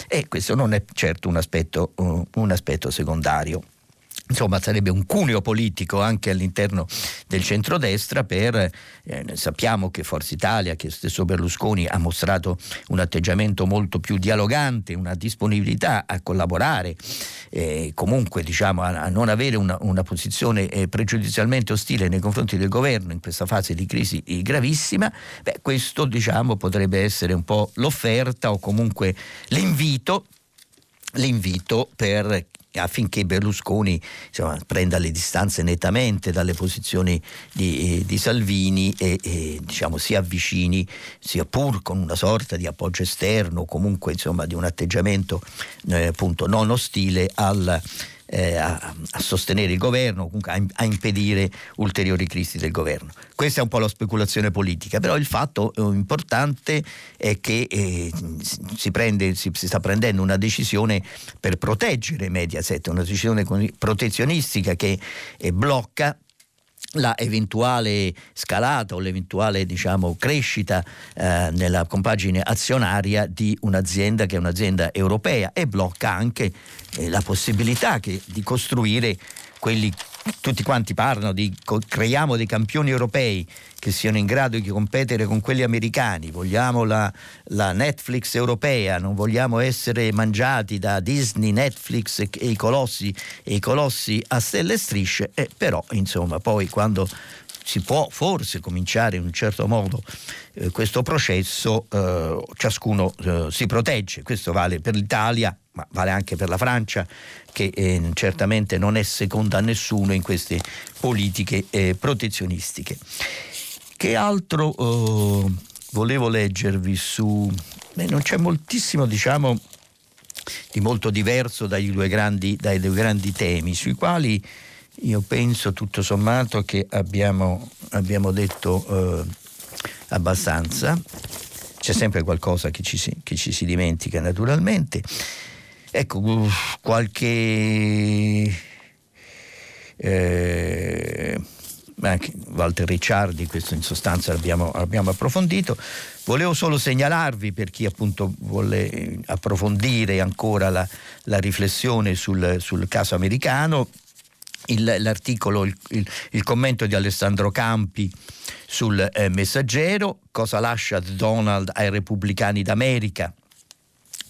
e questo non è certo un aspetto, un aspetto secondario insomma sarebbe un cuneo politico anche all'interno del centrodestra per, eh, sappiamo che Forza Italia, che stesso Berlusconi ha mostrato un atteggiamento molto più dialogante, una disponibilità a collaborare, eh, comunque diciamo, a, a, non avere una, una posizione eh, pregiudizialmente ostile nei confronti del governo in questa fase di crisi gravissima, beh, questo diciamo, potrebbe essere un po' l'offerta o comunque l'invito l'invito per affinché Berlusconi insomma, prenda le distanze nettamente dalle posizioni di, eh, di Salvini e, e diciamo, si avvicini, sia pur con una sorta di appoggio esterno, comunque insomma, di un atteggiamento eh, appunto non ostile al, eh, a, a, sostenere il governo, comunque a, a, impedire ulteriori crisi del governo. Questa è un po' la speculazione politica, però il fatto eh, importante è che eh, si, prende, si, si, sta prendendo una decisione per proteggere Mediaset, una decisione protezionistica che eh, blocca la eventuale scalata o l'eventuale diciamo, crescita eh, nella compagine azionaria di un'azienda che è un'azienda europea e blocca anche eh, la possibilità che, di costruire quelli tutti quanti parlano di creiamo dei campioni europei che siano in grado di competere con quelli americani, vogliamo la, la Netflix europea, non vogliamo essere mangiati da Disney, Netflix e, e, i, colossi, e i colossi a stelle e strisce, eh, però insomma poi quando si può forse cominciare in un certo modo eh, questo processo, eh, ciascuno eh, si protegge, questo vale per l'Italia, ma vale anche per la Francia, che eh, certamente non è seconda a nessuno in queste politiche eh, protezionistiche. Che altro eh, volevo leggervi su... Beh, non c'è moltissimo, diciamo, di molto diverso dai due grandi, dai due grandi temi, sui quali io penso tutto sommato che abbiamo, abbiamo detto eh, abbastanza. C'è sempre qualcosa che ci, si, che ci si dimentica naturalmente. Ecco, qualche... Eh, anche Walter Ricciardi, questo in sostanza abbiamo, abbiamo, approfondito. Volevo solo segnalarvi per chi appunto vuole approfondire ancora la, la riflessione sul, sul, caso americano, il, l'articolo, il, il, il, commento di Alessandro Campi sul eh, messaggero, cosa lascia Donald ai repubblicani d'America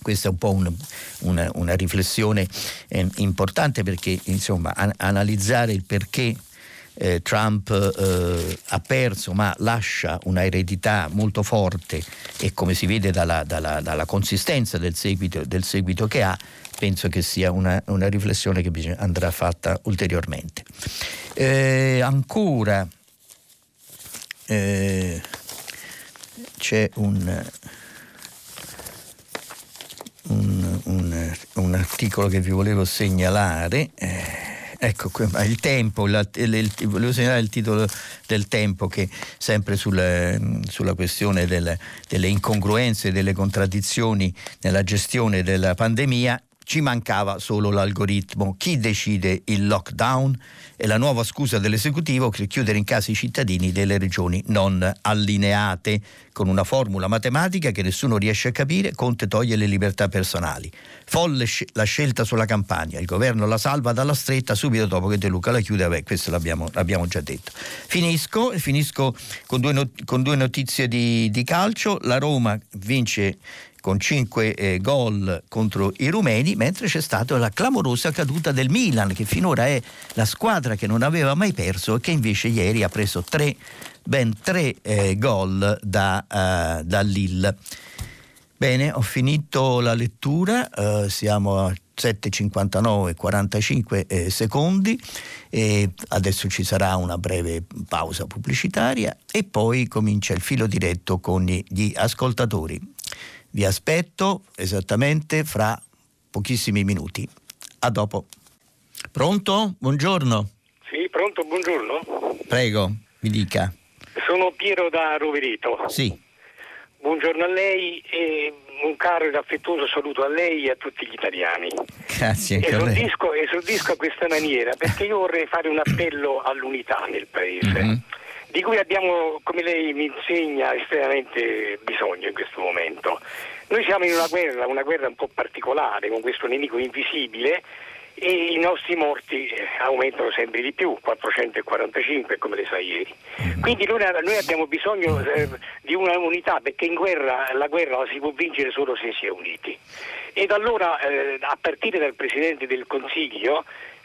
questa è un po' un, una, una, riflessione eh, importante perché insomma an- analizzare il perché eh, Trump eh, ha perso ma lascia una eredità molto forte e come si vede dalla, dalla, dalla consistenza del seguito, del seguito, che ha penso che sia una, una riflessione che bisogna, andrà fatta ulteriormente. Eh, ancora eh, c'è un un, un, un, articolo che vi volevo segnalare. Eh, ecco, il tempo, la, il, volevo segnalare il titolo del tempo che sempre sul, sulla questione del, delle incongruenze delle contraddizioni nella gestione della pandemia ci mancava solo l'algoritmo. Chi decide il lockdown? È la nuova scusa dell'esecutivo per chiudere in casa i cittadini delle regioni non allineate. Con una formula matematica che nessuno riesce a capire, Conte toglie le libertà personali. Folle la scelta sulla campagna, il governo la salva dalla stretta subito dopo che De Luca la chiude, Beh, questo l'abbiamo, l'abbiamo, già detto. Finisco, finisco con, due not- con due notizie di, di calcio, la Roma vince con 5 eh, gol contro i rumeni, mentre c'è stata la clamorosa caduta del Milan, che finora è la squadra che non aveva mai perso e che invece ieri ha preso tre, ben tre eh, gol da, uh, da Lille. Bene, ho finito la lettura, uh, siamo a 7.59 45 eh, secondi e adesso ci sarà una breve pausa pubblicitaria e poi comincia il filo diretto con gli ascoltatori. Vi aspetto esattamente fra pochissimi minuti. A dopo. Pronto? Buongiorno. Sì, pronto, buongiorno. Prego, mi dica. Sono Piero da Rovereto. Sì. Buongiorno a lei e un caro ed affettuoso saluto a lei e a tutti gli italiani. Grazie. Esordisco, esordisco a questa maniera perché io vorrei fare un appello all'unità nel Paese. Mm-hmm di cui abbiamo, come lei mi insegna, estremamente bisogno in questo momento. Noi siamo in una guerra, una guerra un po' particolare, con questo nemico invisibile e i nostri morti eh, aumentano sempre di più, 445 come le sa ieri. Quindi noi, noi abbiamo bisogno eh, di una unità perché in guerra la guerra la si può vincere solo se si è uniti. Ed allora eh, a partire dal Presidente del Consiglio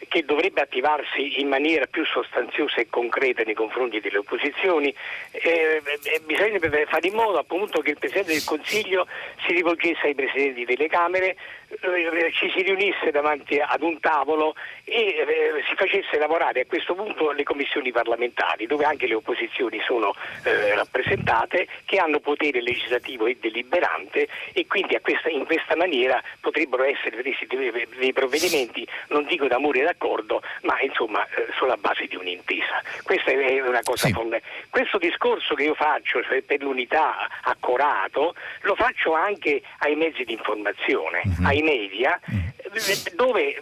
che dovrebbe attivarsi in maniera più sostanziosa e concreta nei confronti delle opposizioni, eh, eh, bisognerebbe fare in modo appunto che il Presidente del Consiglio si rivolgesse ai Presidenti delle Camere, eh, ci si riunisse davanti ad un tavolo e eh, si facesse lavorare a questo punto le commissioni parlamentari, dove anche le opposizioni sono eh, rappresentate, che hanno potere legislativo e deliberante e quindi questa, in questa maniera potrebbero essere presi dei, dei provvedimenti, non dico d'amore d'accordo, ma insomma eh, sulla base di un'intesa. Questa è una cosa sì. fondamentale. Questo discorso che io faccio cioè per l'unità accorato lo faccio anche ai mezzi di informazione, mm-hmm. ai media, mm-hmm. dove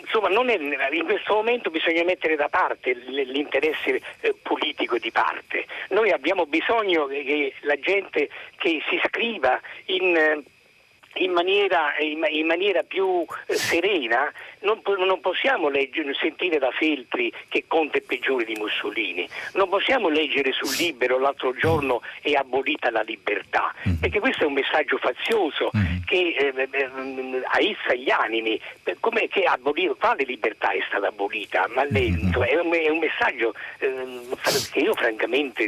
insomma è, in questo momento bisogna mettere da parte l'interesse eh, politico di parte. Noi abbiamo bisogno che la gente che si iscriva in eh, in maniera, in maniera, più eh, serena, non, non possiamo leggere, sentire da Feltri che Conte è peggiore di Mussolini, non possiamo leggere sul Libero l'altro giorno è abolita la libertà, mm. perché questo è un messaggio fazioso mm. che eh, eh, eh aizza gli animi, come che abolito, quale libertà è stata abolita? Ma lei, mm. è, un, è, un, messaggio eh, che io francamente,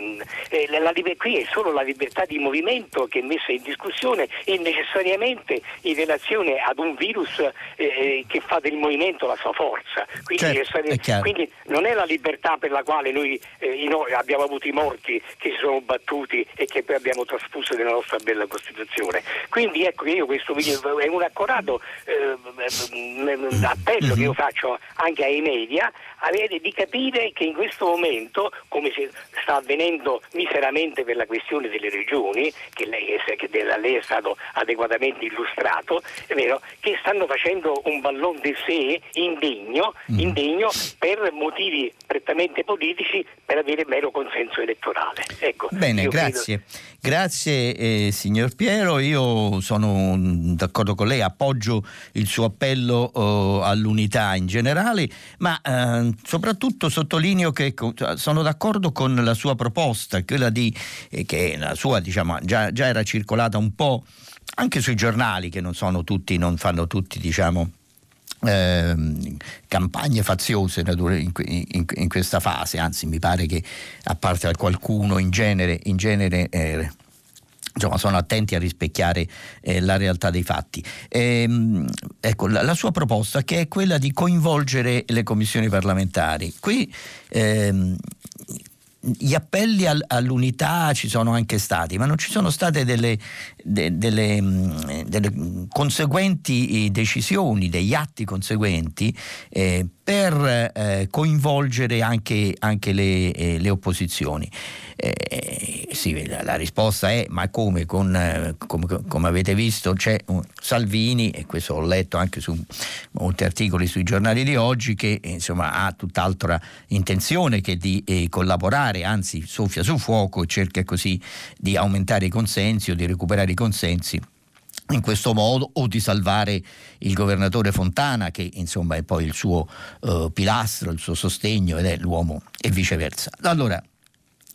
eh, la, la, qui è solo la libertà di movimento che è messa in discussione e necessariamente in relazione ad un virus eh, che fa del movimento la sua forza. Quindi, certo, quindi non è la libertà per la quale noi, eh, noi, abbiamo avuto i morti che si sono battuti e che poi abbiamo trasfuso nella nostra bella Costituzione. Quindi ecco che io questo video è un accorato eh, appello che io faccio anche ai media avere, di capire che in questo momento, come sta avvenendo miseramente per la questione delle regioni, che lei, che da lei è stato adeguatamente illustrato, è vero, che stanno facendo un ballon di sé indegno, mm. indegno per motivi prettamente politici per avere mero consenso elettorale. Ecco, Bene, grazie. Credo... Grazie eh, signor Piero, io sono d'accordo con lei, appoggio il suo appello eh, all'unità in generale, ma eh, soprattutto sottolineo che sono d'accordo con la sua proposta, quella di, eh, che la sua diciamo, già, già era circolata un po' anche sui giornali che non sono tutti, non fanno tutti diciamo eh, campagne faziose in, in, in, questa fase, anzi mi pare che a parte qualcuno in genere, in genere eh, Insomma, sono attenti a rispecchiare eh, la realtà dei fatti. Ehm, ecco, la, la, sua proposta che è quella di coinvolgere le commissioni parlamentari. Qui ehm, gli appelli al, all'unità ci sono anche stati, ma non ci sono state delle, de, delle, mm, delle conseguenti decisioni, degli atti conseguenti eh, per eh, coinvolgere anche, anche le, eh, le, opposizioni. Eh, sì, la, la, risposta è ma come, con, eh, come, come avete visto c'è un Salvini, e questo ho letto anche su molti articoli sui giornali di oggi, che insomma, ha tutt'altra intenzione che di eh, collaborare, anzi soffia su fuoco e cerca così di aumentare i consensi o di recuperare i consensi in questo modo o di salvare il governatore Fontana che insomma è poi il suo uh, pilastro, il suo sostegno ed è l'uomo e viceversa. Allora,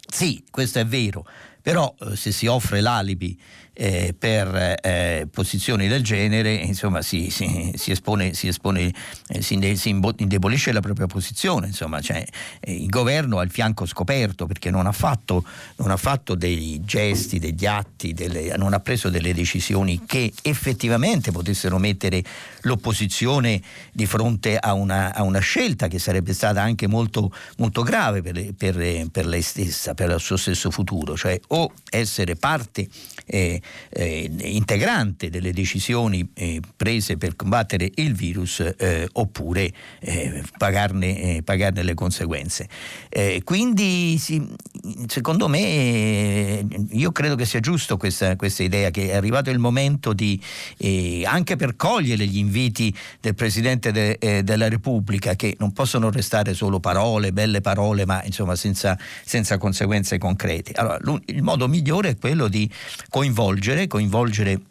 sì, questo è vero, però uh, se si offre l'alibi eh, per eh, posizioni del genere, insomma, si, si, si espone, si, espone eh, si, indebolisce la propria posizione. Insomma, cioè, eh, il governo ha il fianco scoperto perché non ha fatto, non ha fatto dei gesti, degli atti, delle, non ha preso delle decisioni che effettivamente potessero mettere l'opposizione di fronte a una, a una scelta che sarebbe stata anche molto, molto grave per, per, per, lei stessa, per il suo stesso futuro, cioè o essere parte eh, eh, integrante delle decisioni eh, prese per combattere il virus eh, oppure eh, pagarne, eh, pagarne, le conseguenze. quindi sì, secondo me io credo che sia giusto questa, questa, idea che è arrivato il momento di anche per cogliere gli inviti del Presidente de, della Repubblica che non possono restare solo parole, belle parole, ma insomma senza, senza conseguenze concrete. Allora, il modo migliore è quello di coinvolgere coinvolgere, coinvolgere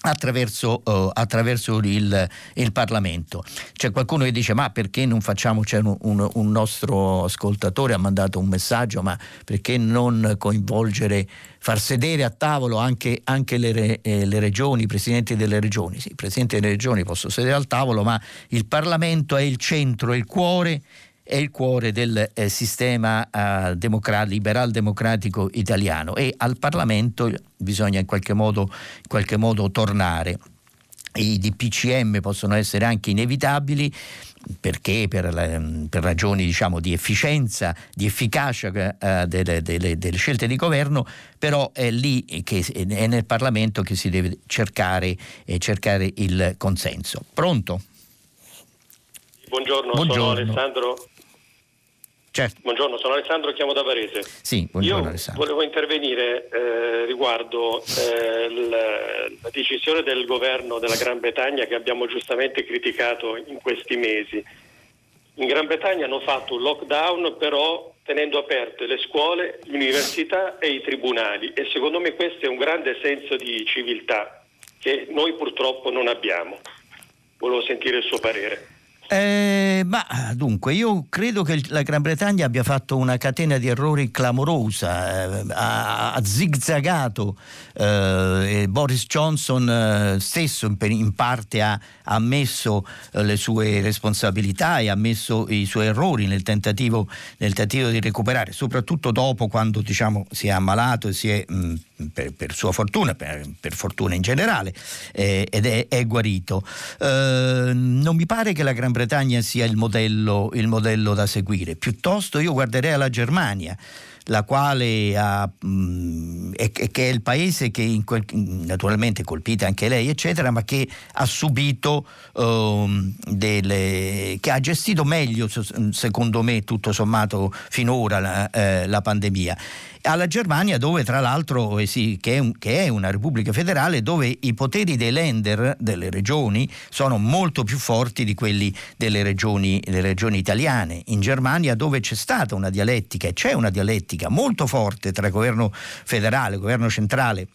Attraverso, uh, attraverso il, il, Parlamento. C'è qualcuno che dice ma perché non facciamo, c'è un, un, un, nostro ascoltatore ha mandato un messaggio, ma perché non coinvolgere, far sedere a tavolo anche, anche le, eh, le, regioni, i presidenti delle regioni? Sì, i presidenti delle regioni possono sedere al tavolo, ma il Parlamento è il centro, è il cuore è il cuore del eh, sistema eh, democrat- liberal democratico italiano e al Parlamento bisogna in qualche modo, in qualche modo tornare. I DPCM possono essere anche inevitabili perché per, per ragioni diciamo, di efficienza, di efficacia eh, delle, delle, delle, scelte di governo, però è lì che è nel Parlamento che si deve cercare, eh, cercare il consenso. Pronto? Buongiorno, Buongiorno, sono Alessandro Certo. Buongiorno, sono Alessandro, chiamo da Varese. Sì, Io Alessandro. volevo intervenire eh, riguardo eh, la, la decisione del governo della Gran Bretagna che abbiamo giustamente criticato in questi mesi. In Gran Bretagna hanno fatto un lockdown però tenendo aperte le scuole, l'università e i tribunali e secondo me questo è un grande senso di civiltà che noi purtroppo non abbiamo. Volevo sentire il suo parere. Eh, ma dunque, io credo che la Gran Bretagna abbia fatto una catena di errori clamorosa, eh, ha, ha zigzagato eh, Boris Johnson eh, stesso in, in, parte ha, ammesso eh, le sue responsabilità e ha ammesso i suoi errori nel tentativo, nel tentativo di recuperare, soprattutto dopo quando diciamo, si è ammalato e si è mh, per, per, sua fortuna, per, per, fortuna in generale, eh, ed è, è guarito. Eh, non mi pare che la Gran Bretagna sia il modello, il modello da seguire, piuttosto io guarderei alla Germania la quale ha, mh, è, che è il paese che quel, naturalmente colpita anche lei, eccetera, ma che ha subito, um, delle, che ha gestito meglio, secondo me, tutto sommato finora la, eh, la pandemia alla Germania dove tra l'altro eh sì, che, è un, che, è una repubblica federale dove i poteri dei lender delle regioni sono molto più forti di quelli delle regioni, delle regioni italiane. In Germania dove c'è stata una dialettica e c'è una dialettica molto forte tra governo federale, governo centrale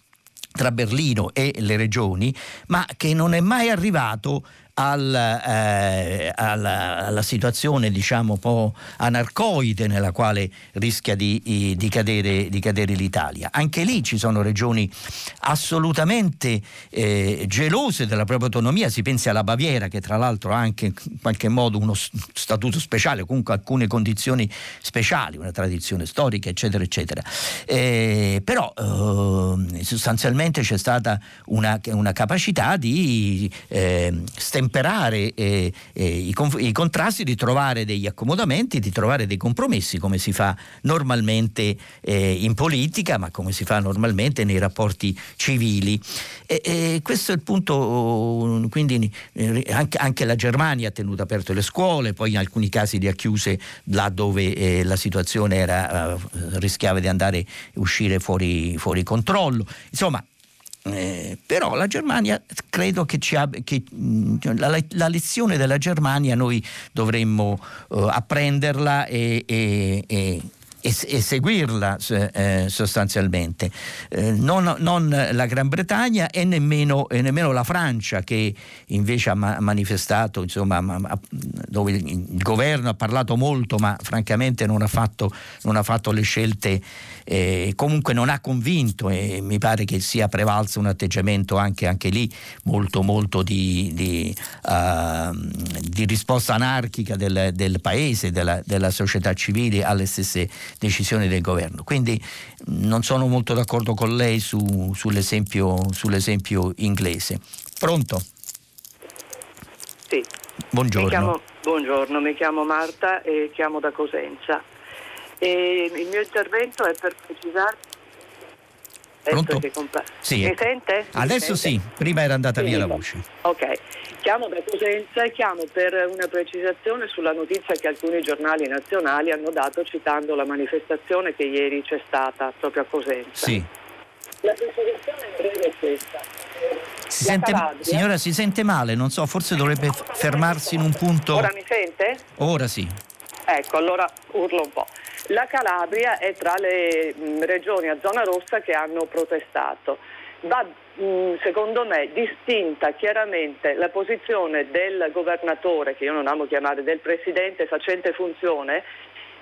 tra Berlino e le regioni, ma che non è mai arrivato al, eh, alla, alla, situazione diciamo un po' anarcoide nella quale rischia di, di, cadere, di, cadere, l'Italia. Anche lì ci sono regioni assolutamente eh, gelose della propria autonomia, si pensi alla Baviera che tra l'altro ha anche in qualche modo uno statuto speciale, comunque alcune condizioni speciali, una tradizione storica eccetera eccetera. Eh, però eh, sostanzialmente c'è stata una, una capacità di eh, stemperare eh, eh, i, i, contrasti, di trovare degli accomodamenti, di trovare dei compromessi come si fa normalmente eh, in politica, ma come si fa normalmente nei rapporti civili. E, e questo è il punto, quindi eh, anche, anche, la Germania ha tenuto aperte le scuole, poi in alcuni casi le ha chiuse là dove eh, la situazione era, rischiava di andare uscire fuori, fuori controllo. Insomma, eh, però la Germania credo che, abbia, che mm, la, la, lezione della Germania noi dovremmo uh, apprenderla e, e, e e, seguirla eh, sostanzialmente. Eh, non, non, la Gran Bretagna e nemmeno, e nemmeno, la Francia che invece ha ma- manifestato, insomma, ma- dove il governo ha parlato molto ma francamente non ha fatto, non ha fatto le scelte, eh, comunque non ha convinto e mi pare che sia prevalso un atteggiamento anche, anche lì molto molto di, di, uh, di risposta anarchica del, del paese, della, della società civile alle stesse decisioni del governo. Quindi non sono molto d'accordo con lei su, sull'esempio, sull'esempio, inglese. Pronto? Sì. Buongiorno. Mi chiamo, buongiorno, mi chiamo Marta e chiamo da Cosenza. E il mio intervento è per precisare Pronto? Compa- sì. Mi sente? Adesso Mi sente? sì, prima era andata sì, via la voce. Ok, chiamo da Cosenza e chiamo per una precisazione sulla notizia che alcuni giornali nazionali hanno dato citando la manifestazione che ieri c'è stata proprio a Cosenza. Sì. La precisazione in breve è questa. Si sente, signora, si sente male, non so, forse dovrebbe fermarsi in un punto. Ora mi sente? Ora sì. Ecco, allora urlo un po'. La Calabria è tra le mh, mm, regioni a zona rossa che hanno protestato. Va mh, mm, secondo me distinta chiaramente la posizione del governatore, che io non amo chiamare del presidente facente funzione,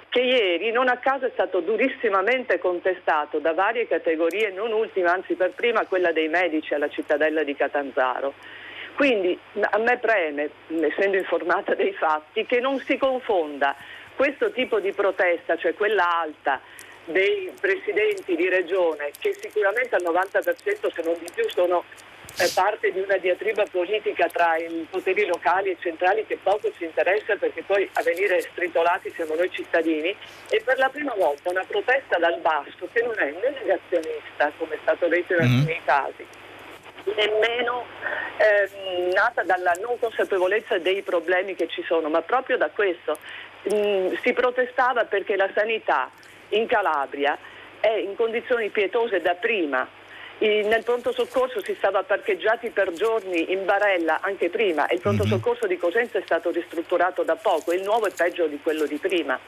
che ieri non a caso è stato durissimamente contestato da varie categorie, non ultima, anzi per prima quella dei medici alla cittadella di Catanzaro. Quindi a me preme, essendo informata dei fatti, che non si confonda questo tipo di protesta, cioè quella alta dei presidenti di regione, che sicuramente al 90% se non di più sono eh, parte di una diatriba politica tra i poteri locali e centrali che poco ci interessa perché poi a venire stritolati siamo noi cittadini e per la prima volta una protesta dal basso che non è né negazionista come è stato detto in mm. alcuni casi nemmeno eh, nata dalla non consapevolezza dei problemi che ci sono, ma proprio da questo. Mm, si protestava perché la sanità in Calabria è in condizioni pietose da prima. I, nel pronto soccorso si stava parcheggiati per giorni in barella anche prima e il pronto mm-hmm. soccorso di Cosenza è stato ristrutturato da poco, il nuovo è peggio di quello di prima.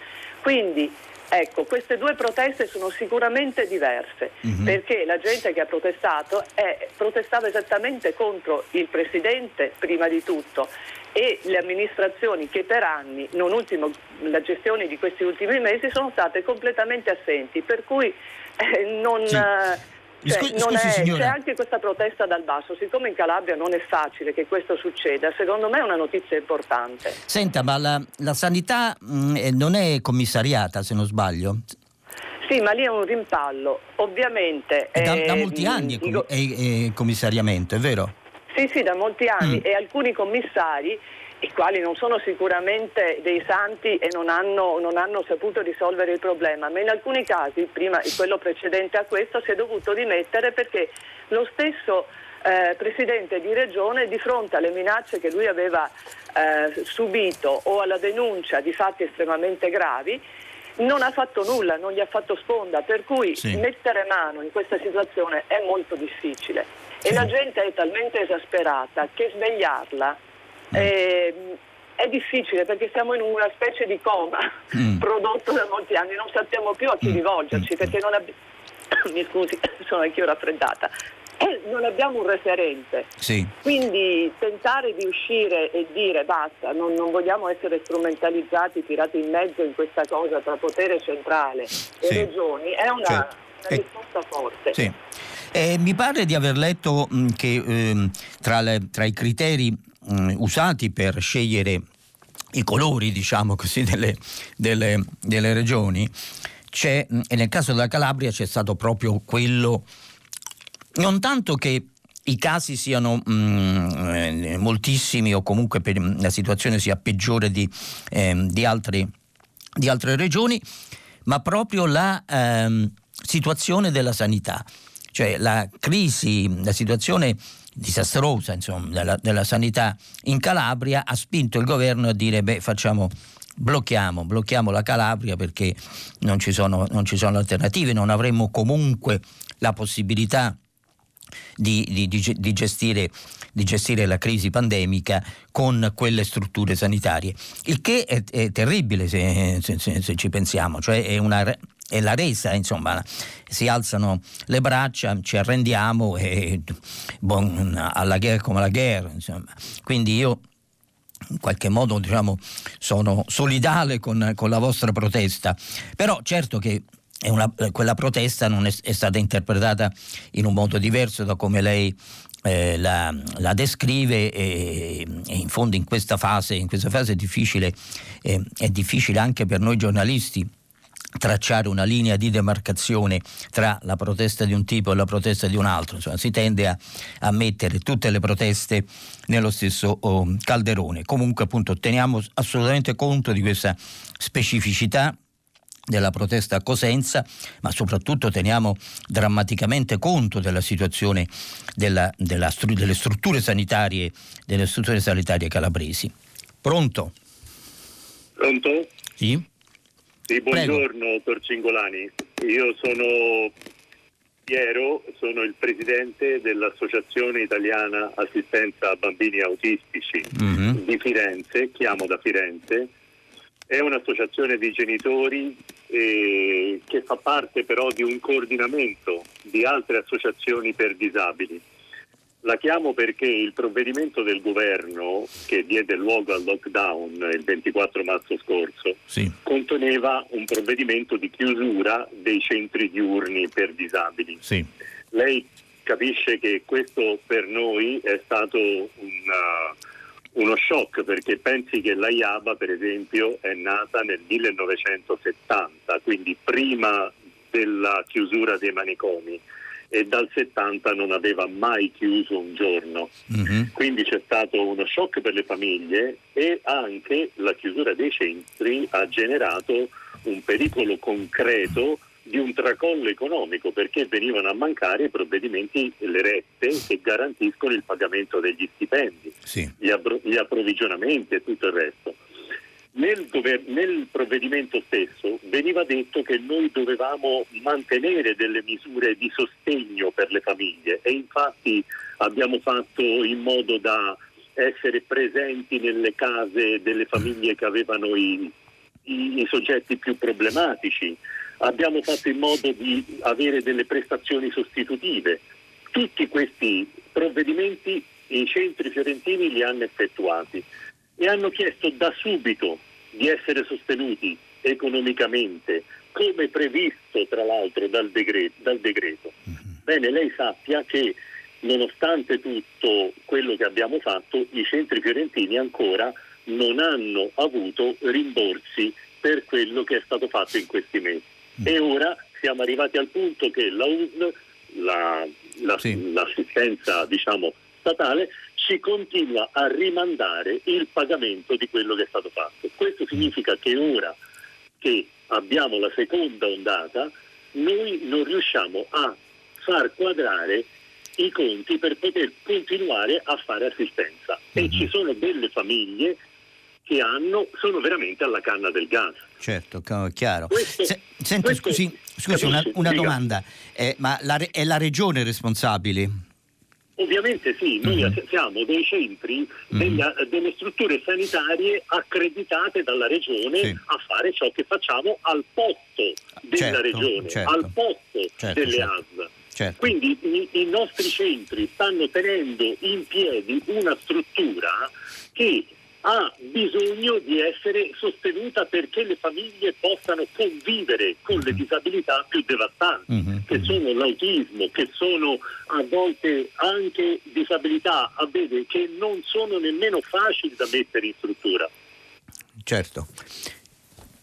Quindi Ecco, queste due proteste sono sicuramente diverse mm-hmm. perché la gente che ha protestato è, protestava esattamente contro il Presidente prima di tutto e le amministrazioni che per anni, non ultimo la gestione di questi ultimi mesi, sono state completamente assenti, per cui eh, non... Sì. Eh, cioè, scusi, è, c'è anche questa protesta dal basso, siccome in Calabria non è facile che questo succeda, secondo me è una notizia importante. Senta, ma la, la sanità mh, mm, eh, non è commissariata se non sbaglio? Sì, ma lì è un rimpallo. Ovviamente. Da, da molti anni è, è, è, commissariamento, è vero? Sì, sì, da molti anni mm. e alcuni commissari i quali non sono sicuramente dei santi e non hanno, non hanno, saputo risolvere il problema, ma in alcuni casi, prima quello precedente a questo, si è dovuto dimettere perché lo stesso eh, presidente di regione di fronte alle minacce che lui aveva eh, subito o alla denuncia di fatti estremamente gravi non ha fatto nulla, non gli ha fatto sponda, per cui sì. mettere mano in questa situazione è molto difficile sì. e la gente è talmente esasperata che svegliarla eh, è difficile perché siamo in una specie di coma mm. prodotto da molti anni, non sappiamo più a chi mm. rivolgerci mm. perché non abbiamo... Mi scusi, sono anch'io raffreddata. Eh, non abbiamo un referente. Sì. Quindi tentare di uscire e dire basta, non, non, vogliamo essere strumentalizzati, tirati in mezzo in questa cosa tra potere centrale e sì. regioni è una, certo. una risposta forte. Sì. Eh, mi pare di aver letto mh, che eh, tra, le, tra, i criteri mh, mm, usati per scegliere i colori, diciamo così, delle, delle, delle regioni, c'è, mm, e nel caso della Calabria c'è stato proprio quello, non tanto che i casi siano mh, mm, eh, moltissimi o comunque per, la situazione sia peggiore di, eh, di, altri, di, altre regioni, ma proprio la eh, situazione della sanità, cioè la crisi, la situazione disastrosa insomma, della, della, sanità in Calabria ha spinto il governo a dire beh facciamo blocchiamo, blocchiamo la Calabria perché non ci, sono, non ci sono alternative, non avremo comunque la possibilità di, di, di, gestire, di, gestire, la crisi pandemica con quelle strutture sanitarie. Il che è, è terribile se, se, se, se, ci pensiamo, cioè è una, è la resa, insomma, si alzano le braccia, ci arrendiamo e bon, alla guerra come alla guerra, insomma. Quindi io in qualche modo diciamo, sono solidale con, con, la vostra protesta, però certo che una, quella protesta non è, è, stata interpretata in un modo diverso da come lei eh, la, la, descrive e, e, in fondo in questa fase, in questa fase difficile, eh, è difficile anche per noi giornalisti tracciare una linea di demarcazione tra la protesta di un tipo e la protesta di un altro, insomma si tende a, a mettere tutte le proteste nello stesso oh, calderone. Comunque appunto teniamo assolutamente conto di questa specificità della protesta a Cosenza, ma soprattutto teniamo drammaticamente conto della situazione della, della, delle strutture sanitarie, delle strutture sanitarie calabresi. Pronto? Pronto? Sì. Sì, buongiorno, dottor Cingolani. Io sono Piero, sono il presidente dell'Associazione Italiana Assistenza a Bambini Autistici mm-hmm. di Firenze, chiamo da Firenze. È un'associazione di genitori eh, che fa parte però di un coordinamento di altre associazioni per disabili. La chiamo perché il provvedimento del governo che diede luogo al lockdown il 24 marzo scorso sì. conteneva un provvedimento di chiusura dei centri diurni per disabili. Sì. Lei capisce che questo per noi è stato una, uno shock perché pensi che la IABA per esempio è nata nel 1970, quindi prima della chiusura dei manicomi e dal 70 non aveva mai chiuso un giorno. Mm-hmm. Quindi c'è stato uno shock per le famiglie e anche la chiusura dei centri ha generato un pericolo concreto di un tracollo economico perché venivano a mancare i provvedimenti, le rette che garantiscono il pagamento degli stipendi, sì. gli, appro- gli approvvigionamenti e tutto il resto. Nel, gover- nel, provvedimento stesso veniva detto che noi dovevamo mantenere delle misure di sostegno per le famiglie e infatti abbiamo fatto in modo da essere presenti nelle case delle famiglie che avevano i, i, i soggetti più problematici, abbiamo fatto in modo di avere delle prestazioni sostitutive. Tutti questi provvedimenti i centri fiorentini li hanno effettuati e hanno chiesto da subito di essere sostenuti economicamente, come previsto tra l'altro dal decreto. Dal decreto. Mm-hmm. Bene, lei sappia che nonostante tutto quello che abbiamo fatto, i centri fiorentini ancora non hanno avuto rimborsi per quello che è stato fatto in questi mesi. E ora siamo arrivati al punto che la USL, la, la, sì. l'assistenza diciamo, statale, ci continua a rimandare il pagamento di quello che è stato fatto. Questo significa che ora che abbiamo la seconda ondata, noi non riusciamo a far quadrare i conti per poter continuare a fare assistenza. E mhm. ci sono delle famiglie che hanno, sono veramente alla canna del gas. Certo, chiaro. Questo, Se, senti, questo, scusi, scusi una, una domanda, eh, ma la, è la regione responsabile? Ovviamente sì, noi mm-hmm. siamo dei centri, mm-hmm. delle, delle, strutture sanitarie accreditate dalla regione sì. a fare ciò che facciamo al posto della certo, regione, certo. al posto certo, delle certo. ASL. Certo. Quindi i, i, nostri centri stanno tenendo in piedi una struttura che ha bisogno di essere sostenuta perché le famiglie possano convivere con le mhm. disabilità più devastanti, mm-hmm. che sono l'autismo, che sono a volte anche disabilità a vede, che non sono nemmeno facili da mettere in struttura. Certo.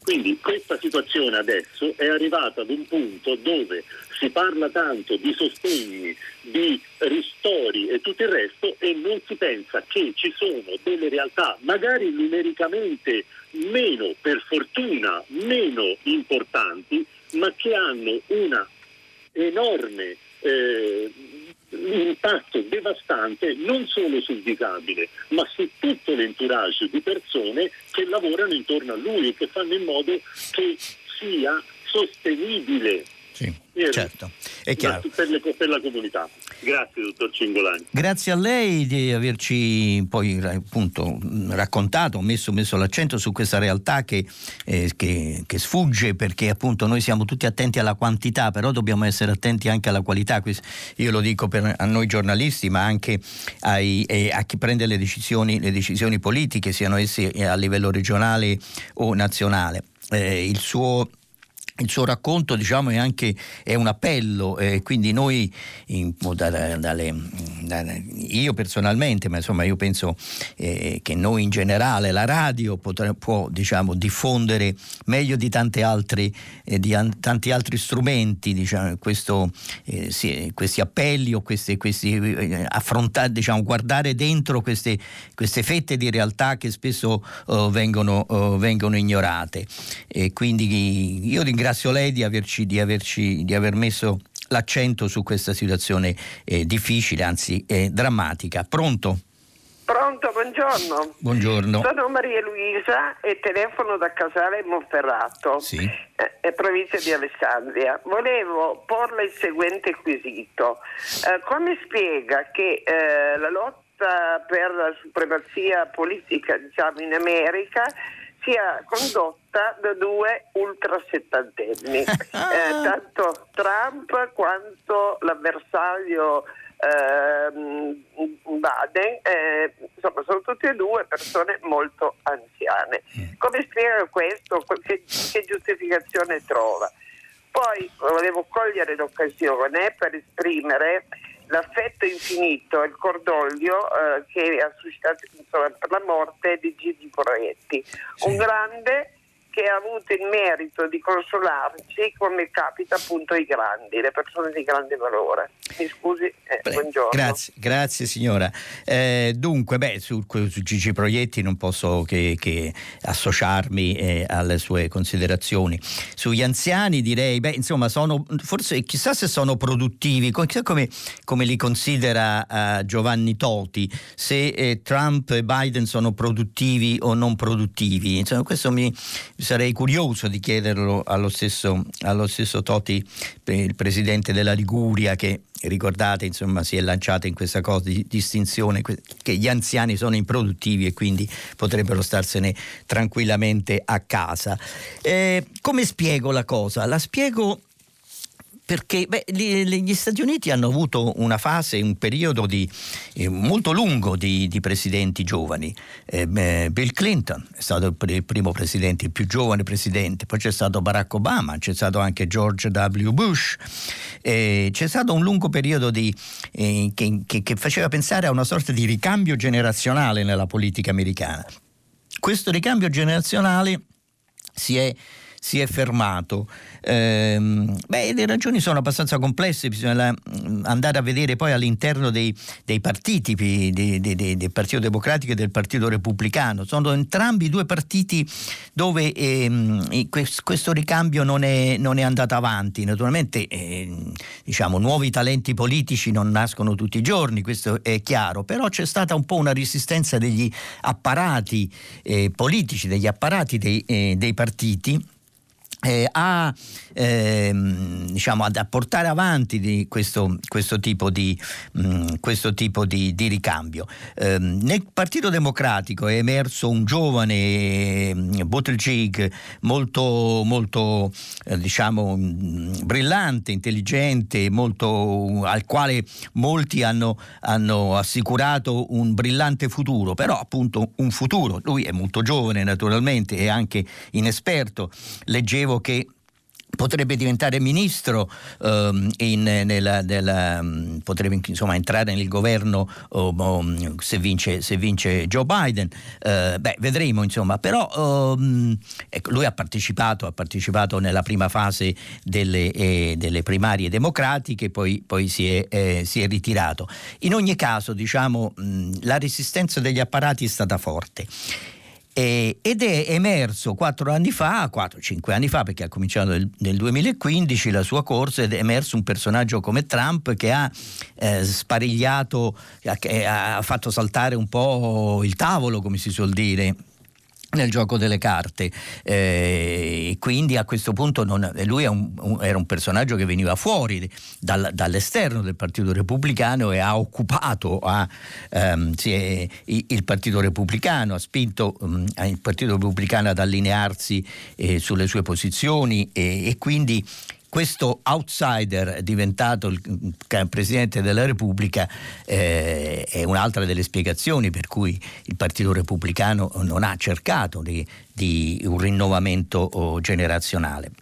Quindi questa situazione adesso è arrivata ad un punto dove si parla tanto di sostegni, di ristori e tutto il resto e non si pensa che ci sono delle realtà magari numericamente meno, per fortuna, meno importanti, ma che hanno una enorme eh, impatto devastante non solo sul disabile, ma su tutto l'entourage di persone che lavorano intorno a lui e che fanno in modo che sia sostenibile sì, certo, è chiaro. Per, le, per, la comunità. Grazie, dottor Cingolani. Grazie a lei di averci poi appunto raccontato, messo, messo l'accento su questa realtà che, eh, che, che, sfugge perché appunto noi siamo tutti attenti alla quantità, però dobbiamo essere attenti anche alla qualità. Io lo dico per, a noi giornalisti, ma anche ai, eh, a chi prende le decisioni, le decisioni politiche, siano esse a livello regionale o nazionale. Eh, il suo il suo racconto diciamo, è anche è un appello, eh, quindi noi, in, da, dalle, da, io personalmente, ma insomma io penso eh, che noi in generale, la radio potrà, può diciamo, diffondere meglio di, altri, eh, di an, tanti altri strumenti diciamo, questo, eh, sì, questi appelli o questi, questi eh, affrontare, diciamo, guardare dentro queste, queste, fette di realtà che spesso oh, vengono, oh, vengono ignorate. E quindi io ringrazio ringrazio lei di, averci, di, averci, di aver messo l'accento su questa situazione eh, difficile, anzi eh, drammatica. Pronto? Pronto, buongiorno. Buongiorno. Sono Maria Luisa e telefono da Casale Monferrato, sì. eh, provincia di Alessandria. Volevo porle il seguente quesito. Eh, come spiega che eh, la lotta per la supremazia politica diciamo, in America sia condotta da due ultrasettantenni, eh, tanto Trump quanto l'avversario eh, Biden, eh, insomma sono tutte e due persone molto anziane. Mm. Come spiega questo? Che, che giustificazione trova? Poi volevo cogliere l'occasione per esprimere l'affetto infinito e il cordoglio eh, che ha suscitato insomma, per la morte di Gigi Proietti, sì. un grande che ha avuto il merito di consolarci come capita appunto ai grandi, le persone di grande valore. Mi scusi, eh, buongiorno. Grazie, grazie signora. Eh, dunque, beh, su, su, Gigi Proietti non posso che, che associarmi eh, alle sue considerazioni. Sugli anziani direi, beh, insomma, sono, forse chissà se sono produttivi, come, come li considera uh, Giovanni Toti, se eh, Trump e Biden sono produttivi o non produttivi. Insomma, questo mi, sarei curioso di chiederlo allo stesso, allo stesso Totti, il presidente della Liguria, che ricordate insomma si è lanciato in questa cosa di distinzione che gli anziani sono improduttivi e quindi potrebbero starsene tranquillamente a casa. Eh, come spiego la cosa? La spiego perché beh, gli Stati Uniti hanno avuto una fase, un periodo di, eh, molto lungo di, di presidenti giovani. Eh, Bill Clinton è stato il, primo presidente, il più giovane presidente, poi c'è stato Barack Obama, c'è stato anche George W. Bush, eh, c'è stato un lungo periodo di, eh, che, che, che faceva pensare a una sorta di ricambio generazionale nella politica americana. Questo ricambio generazionale si è si è fermato. Eh, beh, le ragioni sono abbastanza complesse, bisogna mm, andare a vedere poi all'interno dei, dei partiti, dei, dei, del Partito Democratico e del Partito Repubblicano. Sono entrambi due partiti dove eh, questo ricambio non è, non è, andato avanti. Naturalmente eh, diciamo, nuovi talenti politici non nascono tutti i giorni, questo è chiaro, però c'è stata un po' una resistenza degli apparati eh, politici, degli apparati dei, eh, dei partiti eh, a, ehm, diciamo, a, portare avanti questo, questo, tipo di, mh, mm, questo tipo di, di ricambio. Eh, nel Partito Democratico è emerso un giovane mm, Buttigieg molto, molto eh, diciamo, mh, mm, brillante, intelligente, molto, al quale molti hanno, hanno assicurato un brillante futuro, però appunto un futuro. Lui è molto giovane naturalmente e anche inesperto. Leggevo dicevo che potrebbe diventare ministro um, in, nella, nella, um, potrebbe insomma entrare nel governo um, se, vince, se, vince, Joe Biden. Uh, beh vedremo insomma. Però ecco, lui ha partecipato, ha partecipato nella prima fase delle, eh, delle primarie democratiche poi, poi si, è, eh, si, è, ritirato. In ogni caso diciamo mh, la resistenza degli apparati è stata forte eh, ed è emerso quattro anni fa, 4-5 anni fa, perché ha cominciato nel, nel, 2015 la sua corsa ed è emerso un personaggio come Trump che ha eh, sparigliato, ha, ha fatto saltare un po' il tavolo, come si suol dire nel gioco delle carte. Eh, quindi a questo punto non, lui un, un, era un personaggio che veniva fuori dal, dall'esterno del Partito Repubblicano e ha occupato ha, ehm, è, il Partito Repubblicano ha spinto um, il Partito Repubblicano ad allinearsi eh, sulle sue posizioni e, e quindi questo outsider diventato il Presidente della Repubblica eh, è un'altra delle spiegazioni per cui il Partito Repubblicano non ha cercato di, di un rinnovamento oh, generazionale.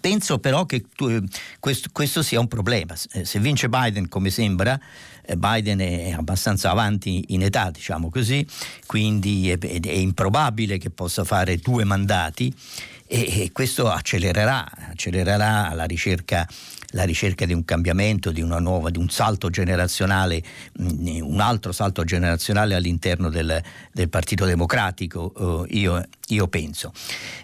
Penso però che tu, questo, questo, sia un problema. Eh, se vince Biden, come sembra, eh, Biden è abbastanza avanti in età, diciamo così, quindi è, è improbabile che possa fare due mandati e, e questo accelererà, accelererà la ricerca la ricerca di un cambiamento, di nuova, di un salto generazionale, mm, un altro salto generazionale all'interno del, del Partito Democratico, eh, io, io, penso.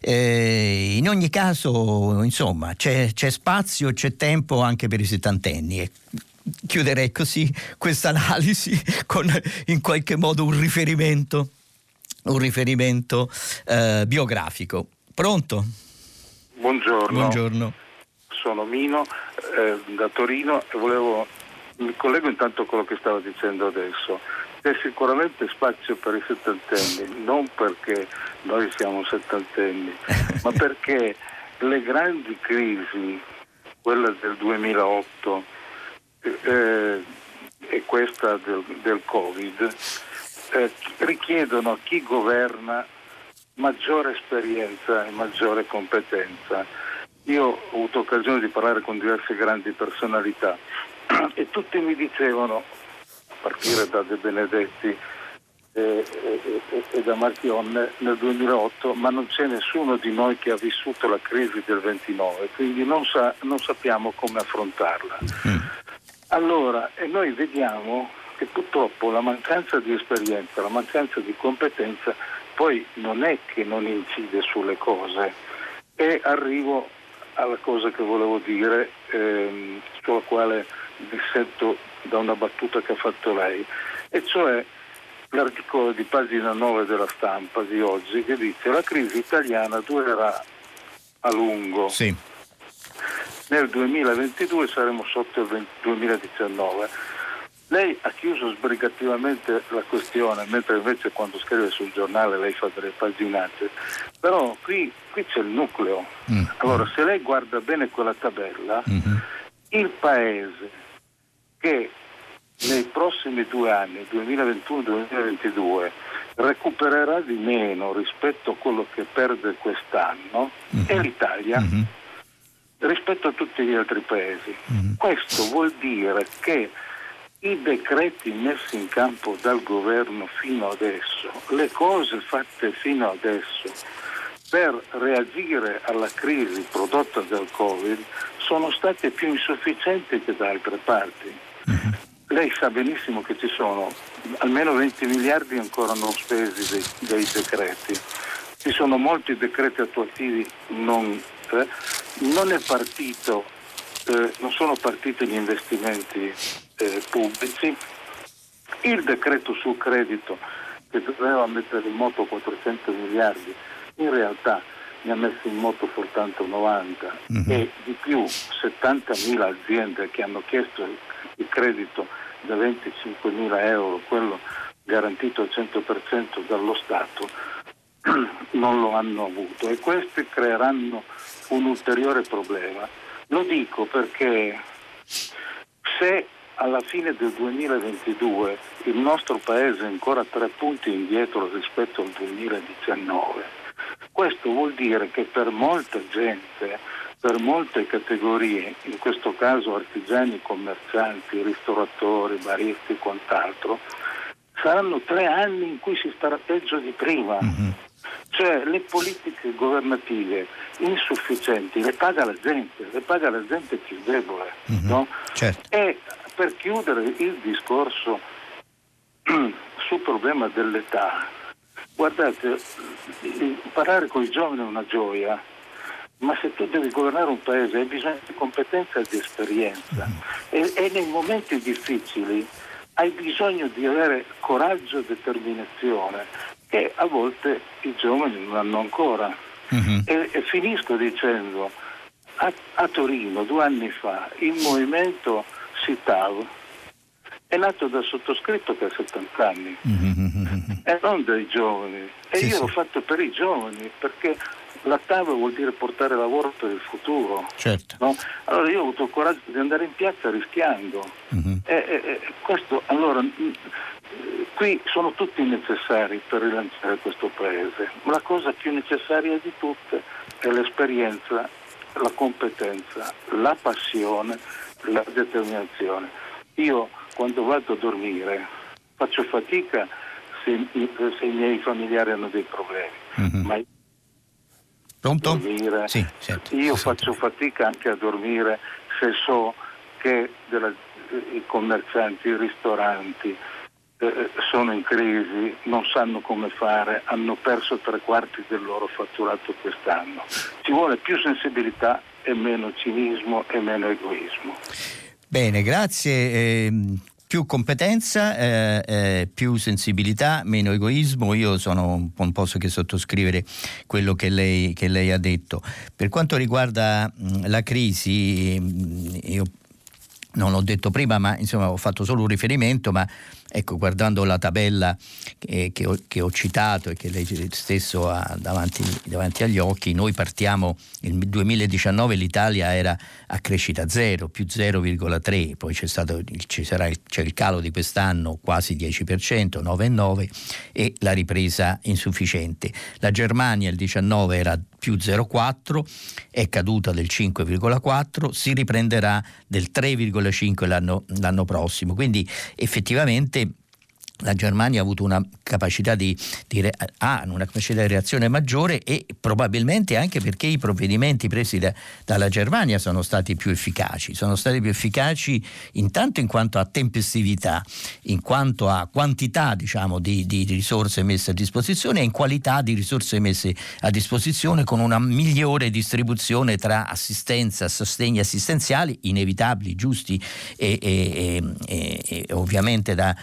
Eh, in ogni caso, insomma, c'è, c'è, spazio, c'è tempo anche per i settantenni. E chiuderei così questa analisi con in qualche modo un riferimento, un riferimento eh, biografico. Pronto? Buongiorno. Buongiorno. Sono Mino eh, da Torino e volevo, mi collego intanto a quello che stava dicendo adesso. C'è sicuramente spazio per i settantenni, non perché noi siamo settantenni, ma perché le grandi crisi, quella del 2008 eh, e questa del, del Covid, eh, richiedono a chi governa maggiore esperienza e maggiore competenza. Io ho avuto occasione di parlare con diverse grandi personalità e tutti mi dicevano, a partire da De Benedetti e, e, e da Marchionne nel 2008, ma non c'è nessuno di noi che ha vissuto la crisi del 29, quindi non, sa, non sappiamo come affrontarla. Mm. Allora, e noi vediamo che purtroppo la mancanza di esperienza, la mancanza di competenza poi non è che non incide sulle cose e arrivo alla cosa che volevo dire, ehm, sulla quale dissetto da una battuta che ha fatto lei, e cioè l'articolo di pagina 9 della stampa di oggi che dice la crisi italiana durerà a lungo. Sì. Nel 2022 saremo sotto il 2019. Lei ha chiuso sbrigativamente la questione, mentre invece quando scrive sul giornale lei fa delle paginate. Però qui, qui c'è il nucleo. Mm. Allora, se lei guarda bene quella tabella, mm-hmm. il paese che nei prossimi due anni, 2021-2022, recupererà di meno rispetto a quello che perde quest'anno mm-hmm. è l'Italia mm-hmm. rispetto a tutti gli altri paesi. Mm-hmm. Questo vuol dire che i decreti messi in campo dal governo fino adesso, le cose fatte fino adesso per reagire alla crisi prodotta dal Covid sono state più insufficienti che da altre parti. Mm-hmm. Lei sa benissimo che ci sono almeno 20 miliardi ancora non spesi dei, dei decreti. Ci sono molti decreti attuativi non, eh, non è partito, eh, non sono partiti gli investimenti eh, pubblici. Il decreto sul credito che doveva mettere in moto 400 miliardi, in realtà ne ha messo in moto soltanto 90 mm-hmm. e di più 70 mila aziende che hanno chiesto il credito da 25 mila euro, quello garantito al 100% dallo Stato, non lo hanno avuto e questi creeranno un ulteriore problema. Lo dico perché se alla fine del 2022 il nostro Paese è ancora tre punti indietro rispetto al 2019, questo vuol dire che per molta gente per molte categorie, in questo caso artigiani, commercianti, ristoratori, baristi e quant'altro, saranno tre anni in cui si starà peggio di prima. Mm-hmm. Cioè le politiche governative insufficienti le paga la gente, le paga la gente più debole. Mm-hmm. No? Certo. E per chiudere il discorso sul problema dell'età, guardate, parlare con i giovani è una gioia, ma se tu devi governare un paese hai bisogno di competenza e di esperienza e, e, nei momenti difficili hai bisogno di avere coraggio e determinazione che a volte i giovani non hanno ancora. Uh-huh. E, e, finisco dicendo, a, a, Torino due anni fa il movimento SITAV è nato dal sottoscritto che ha 70 anni uh-huh. e non dai giovani. E sì, io sì. l'ho fatto per i giovani perché la TAV vuol dire portare lavoro per il futuro. Certo. No? Allora io ho avuto il coraggio di andare in piazza rischiando. Uh-huh. E, e, questo, allora, qui sono tutti necessari per rilanciare questo paese, ma la cosa più necessaria di tutte è l'esperienza, la competenza, la passione, la determinazione. Io quando vado a dormire faccio fatica se, se i miei familiari hanno dei problemi, uh-huh. ma Pronto? Dormire. Sì, certo. Io faccio fatica anche a dormire se so che della, i commercianti, i ristoranti eh, sono in crisi, non sanno come fare, hanno perso tre quarti del loro fatturato quest'anno. Ci vuole più sensibilità e meno cinismo e meno egoismo. Bene, grazie. Eh, più competenza, eh, eh, più sensibilità, meno egoismo. Io sono, non posso che sottoscrivere quello che lei, che lei ha detto. Per quanto riguarda mh, la crisi, mh, io non l'ho detto prima, ma insomma ho fatto solo un riferimento, ma ecco, guardando la tabella che, che, ho, che ho, citato e che lei stesso ha davanti, davanti, agli occhi, noi partiamo, nel 2019 l'Italia era a crescita zero, più 0,3, poi c'è, stato, ci sarà il, c'è il calo di quest'anno quasi 10%, 9,9 e la ripresa insufficiente. La Germania il 19 era più 0,4, è caduta del 5,4, si riprenderà del 3,5 l'anno, l'anno prossimo. Quindi effettivamente la Germania ha avuto una capacità di, di, ha una capacità di reazione maggiore e probabilmente anche perché i provvedimenti presi da, dalla Germania sono stati più efficaci, sono stati più efficaci intanto in quanto a tempestività, in quanto a quantità diciamo, di, di, risorse messe a disposizione e in qualità di risorse messe a disposizione con una migliore distribuzione tra assistenza, sostegni assistenziali inevitabili, giusti e, e, e, e ovviamente da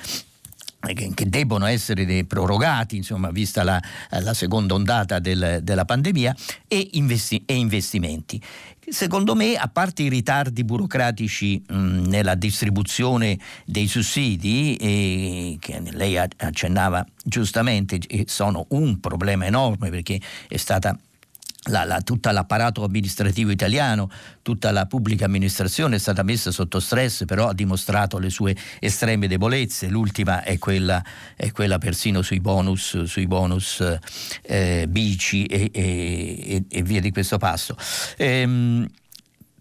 che debbono essere prorogati, insomma, vista la, la seconda ondata del, della pandemia, e, investi, e, investimenti. Secondo me, a parte i ritardi burocratici mh, nella distribuzione dei sussidi, eh, che lei accennava giustamente, sono un problema enorme perché è stata la, la, tutto l'apparato amministrativo italiano, tutta la pubblica amministrazione è stata messa sotto stress, però ha dimostrato le sue estreme debolezze. L'ultima è quella, è quella persino sui bonus, sui bonus eh, bici e, e, e, via di questo passo. Ehm,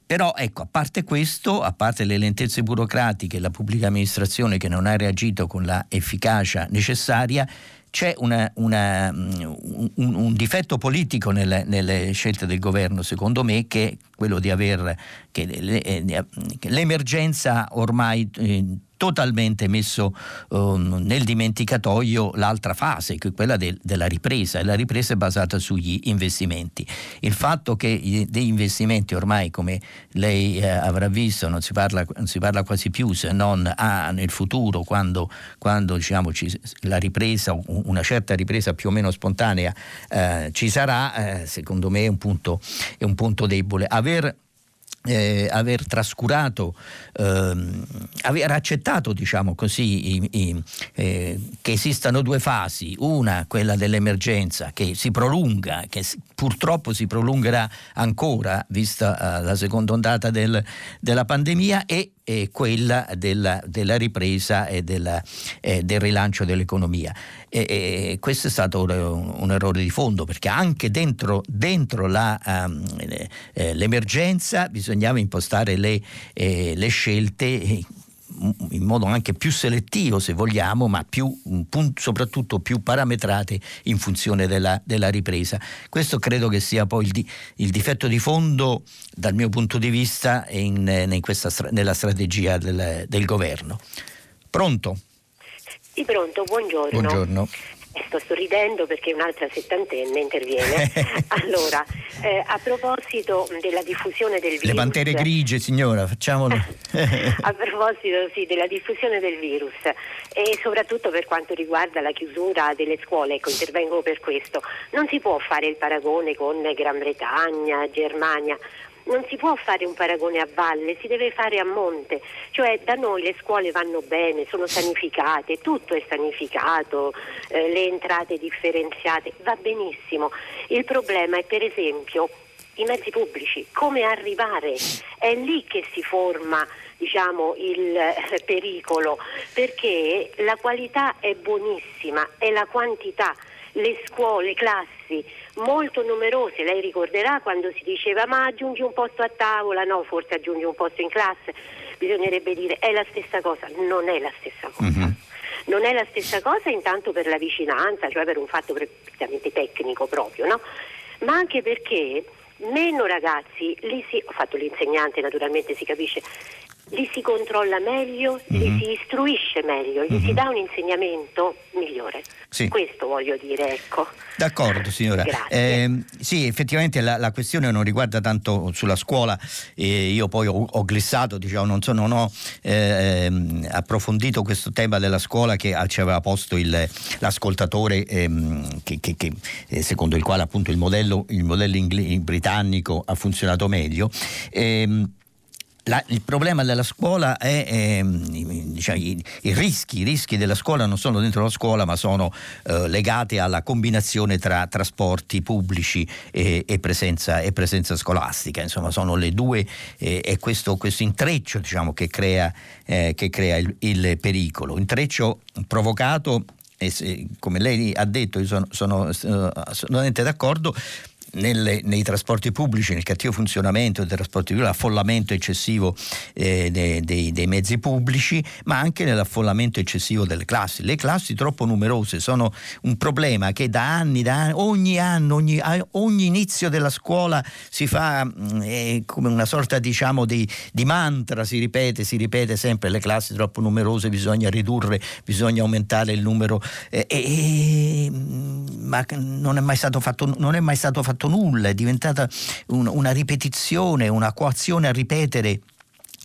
però ecco, a parte questo, a parte le lentezze burocratiche la pubblica amministrazione che non ha reagito con la efficacia necessaria, c'è una, una, un, un, difetto politico nelle, nelle, scelte del governo, secondo me, che è quello di aver che l'emergenza ormai eh, totalmente messo uh, nel dimenticatoio l'altra fase, che è quella del, della ripresa, e la ripresa è basata sugli investimenti. Il fatto che dei investimenti ormai, come lei eh, avrà visto, non si, parla, non si, parla, quasi più se non ah, nel futuro, quando, quando diciamo, ci, la ripresa, una certa ripresa più o meno spontanea eh, ci sarà, eh, secondo me è un punto, è un punto debole. Aver eh, aver trascurato, ehm, aver accettato diciamo così, i, i, eh, che esistano due fasi, una quella dell'emergenza che si prolunga, che purtroppo si prolungherà ancora vista uh, la seconda ondata del, della pandemia e e quella della, della ripresa e della, eh, del rilancio dell'economia. E, e questo è stato un, un, errore di fondo perché anche dentro, dentro la, um, eh, l'emergenza bisognava impostare le, eh, le scelte in modo anche più selettivo se vogliamo, ma più, soprattutto più parametrate in funzione della, della, ripresa. Questo credo che sia poi il, il, difetto di fondo dal mio punto di vista in, in questa, nella strategia del, del governo. Pronto? Sì, pronto, buongiorno. Buongiorno. Sto sorridendo perché un'altra settantenne interviene. allora, eh, a proposito della diffusione del virus. Le pantere grigie, signora, facciamolo. a proposito sì, della diffusione del virus e soprattutto per quanto riguarda la chiusura delle scuole, ecco, intervengo per questo. Non si può fare il paragone con Gran Bretagna, Germania non si può fare un paragone a valle, si deve fare a monte, cioè da noi le scuole vanno bene, sono sanificate, tutto è sanificato, eh, le entrate differenziate, va benissimo. Il problema è per esempio i mezzi pubblici, come arrivare, è lì che si forma diciamo, il eh, pericolo, perché la qualità è buonissima, è la quantità, le scuole, le classi molto numerose. Lei ricorderà quando si diceva ma aggiungi un posto a tavola, no, forse aggiungi un posto in classe. Bisognerebbe dire è la stessa cosa, non è la stessa cosa. Mm-hmm. Non è la stessa cosa intanto per la vicinanza, cioè per un fatto praticamente tecnico proprio, no? Ma anche perché meno ragazzi, lì si, ho fatto l'insegnante naturalmente si capisce, li si controlla meglio, mm-hmm. li mhm. si istruisce meglio, gli mm-hmm. si mhm. dà un insegnamento migliore. Sì. Questo voglio dire, ecco. D'accordo signora. Eh, sì, effettivamente la, la, questione non riguarda tanto sulla scuola, eh, io poi ho, ho glissato, diciamo, non, so, non ho eh, approfondito questo tema della scuola che ci aveva posto il, l'ascoltatore ehm, che, che, che, eh, secondo il quale appunto il modello, il modello ingl- britannico ha funzionato meglio. Ehm, la, il problema della scuola è, eh, diciamo, i, i, rischi, i, rischi, della scuola non sono dentro la scuola ma sono eh, legati alla combinazione tra trasporti pubblici e, e, presenza, e presenza, scolastica, insomma sono le due eh, e questo, questo, intreccio diciamo, che crea, eh, che crea il, il, pericolo, intreccio provocato e se, come lei ha detto, io sono, sono, sono assolutamente d'accordo, nelle, nei trasporti pubblici, nel cattivo funzionamento dei trasporti pubblici, l'affollamento eccessivo eh, dei, dei, dei, mezzi pubblici, ma anche nell'affollamento eccessivo delle classi. Le classi troppo numerose sono un problema che da anni, da anni ogni anno, ogni, ogni, inizio della scuola si fa mm, eh, come una sorta diciamo, di, di, mantra, si ripete, si ripete sempre le classi troppo numerose, bisogna ridurre, bisogna aumentare il numero, eh, ma non è mai stato fatto, non è mai stato fatto nulla, è diventata un, una ripetizione, una coazione a ripetere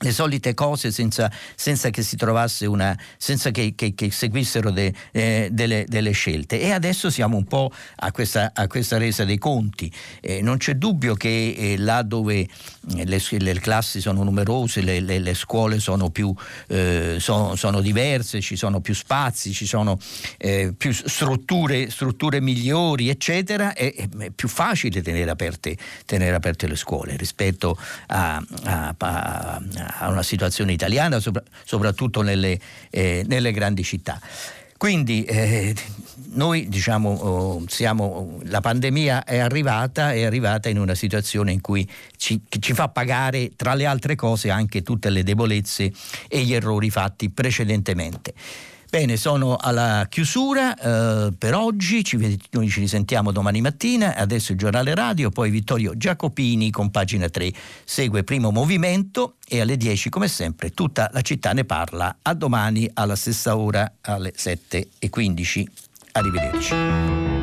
le solite cose senza, senza, che si trovasse una senza che, che, che seguissero de, eh, delle, delle, scelte. E adesso siamo un po' a questa, a questa resa dei conti. Eh, non c'è dubbio che eh, là dove eh, le, le, classi sono numerose le, le, le scuole sono più eh, sono, sono, diverse ci sono più spazi ci sono eh, più strutture, strutture migliori eccetera è, è più facile tenere aperte, tenere aperte, le scuole rispetto a, a, a a una situazione italiana, sopra, soprattutto nelle, eh, nelle, grandi città. Quindi eh, noi diciamo, oh, siamo, la pandemia è arrivata, è arrivata in una situazione in cui ci, ci, fa pagare tra le altre cose anche tutte le debolezze e gli errori fatti precedentemente. Bene, sono alla chiusura eh, per oggi, ci, noi ci risentiamo domani mattina, adesso il giornale radio, poi Vittorio Giacopini con pagina 3 segue primo movimento e alle 10 come sempre tutta la città ne parla. A domani alla stessa ora alle 7.15. Arrivederci.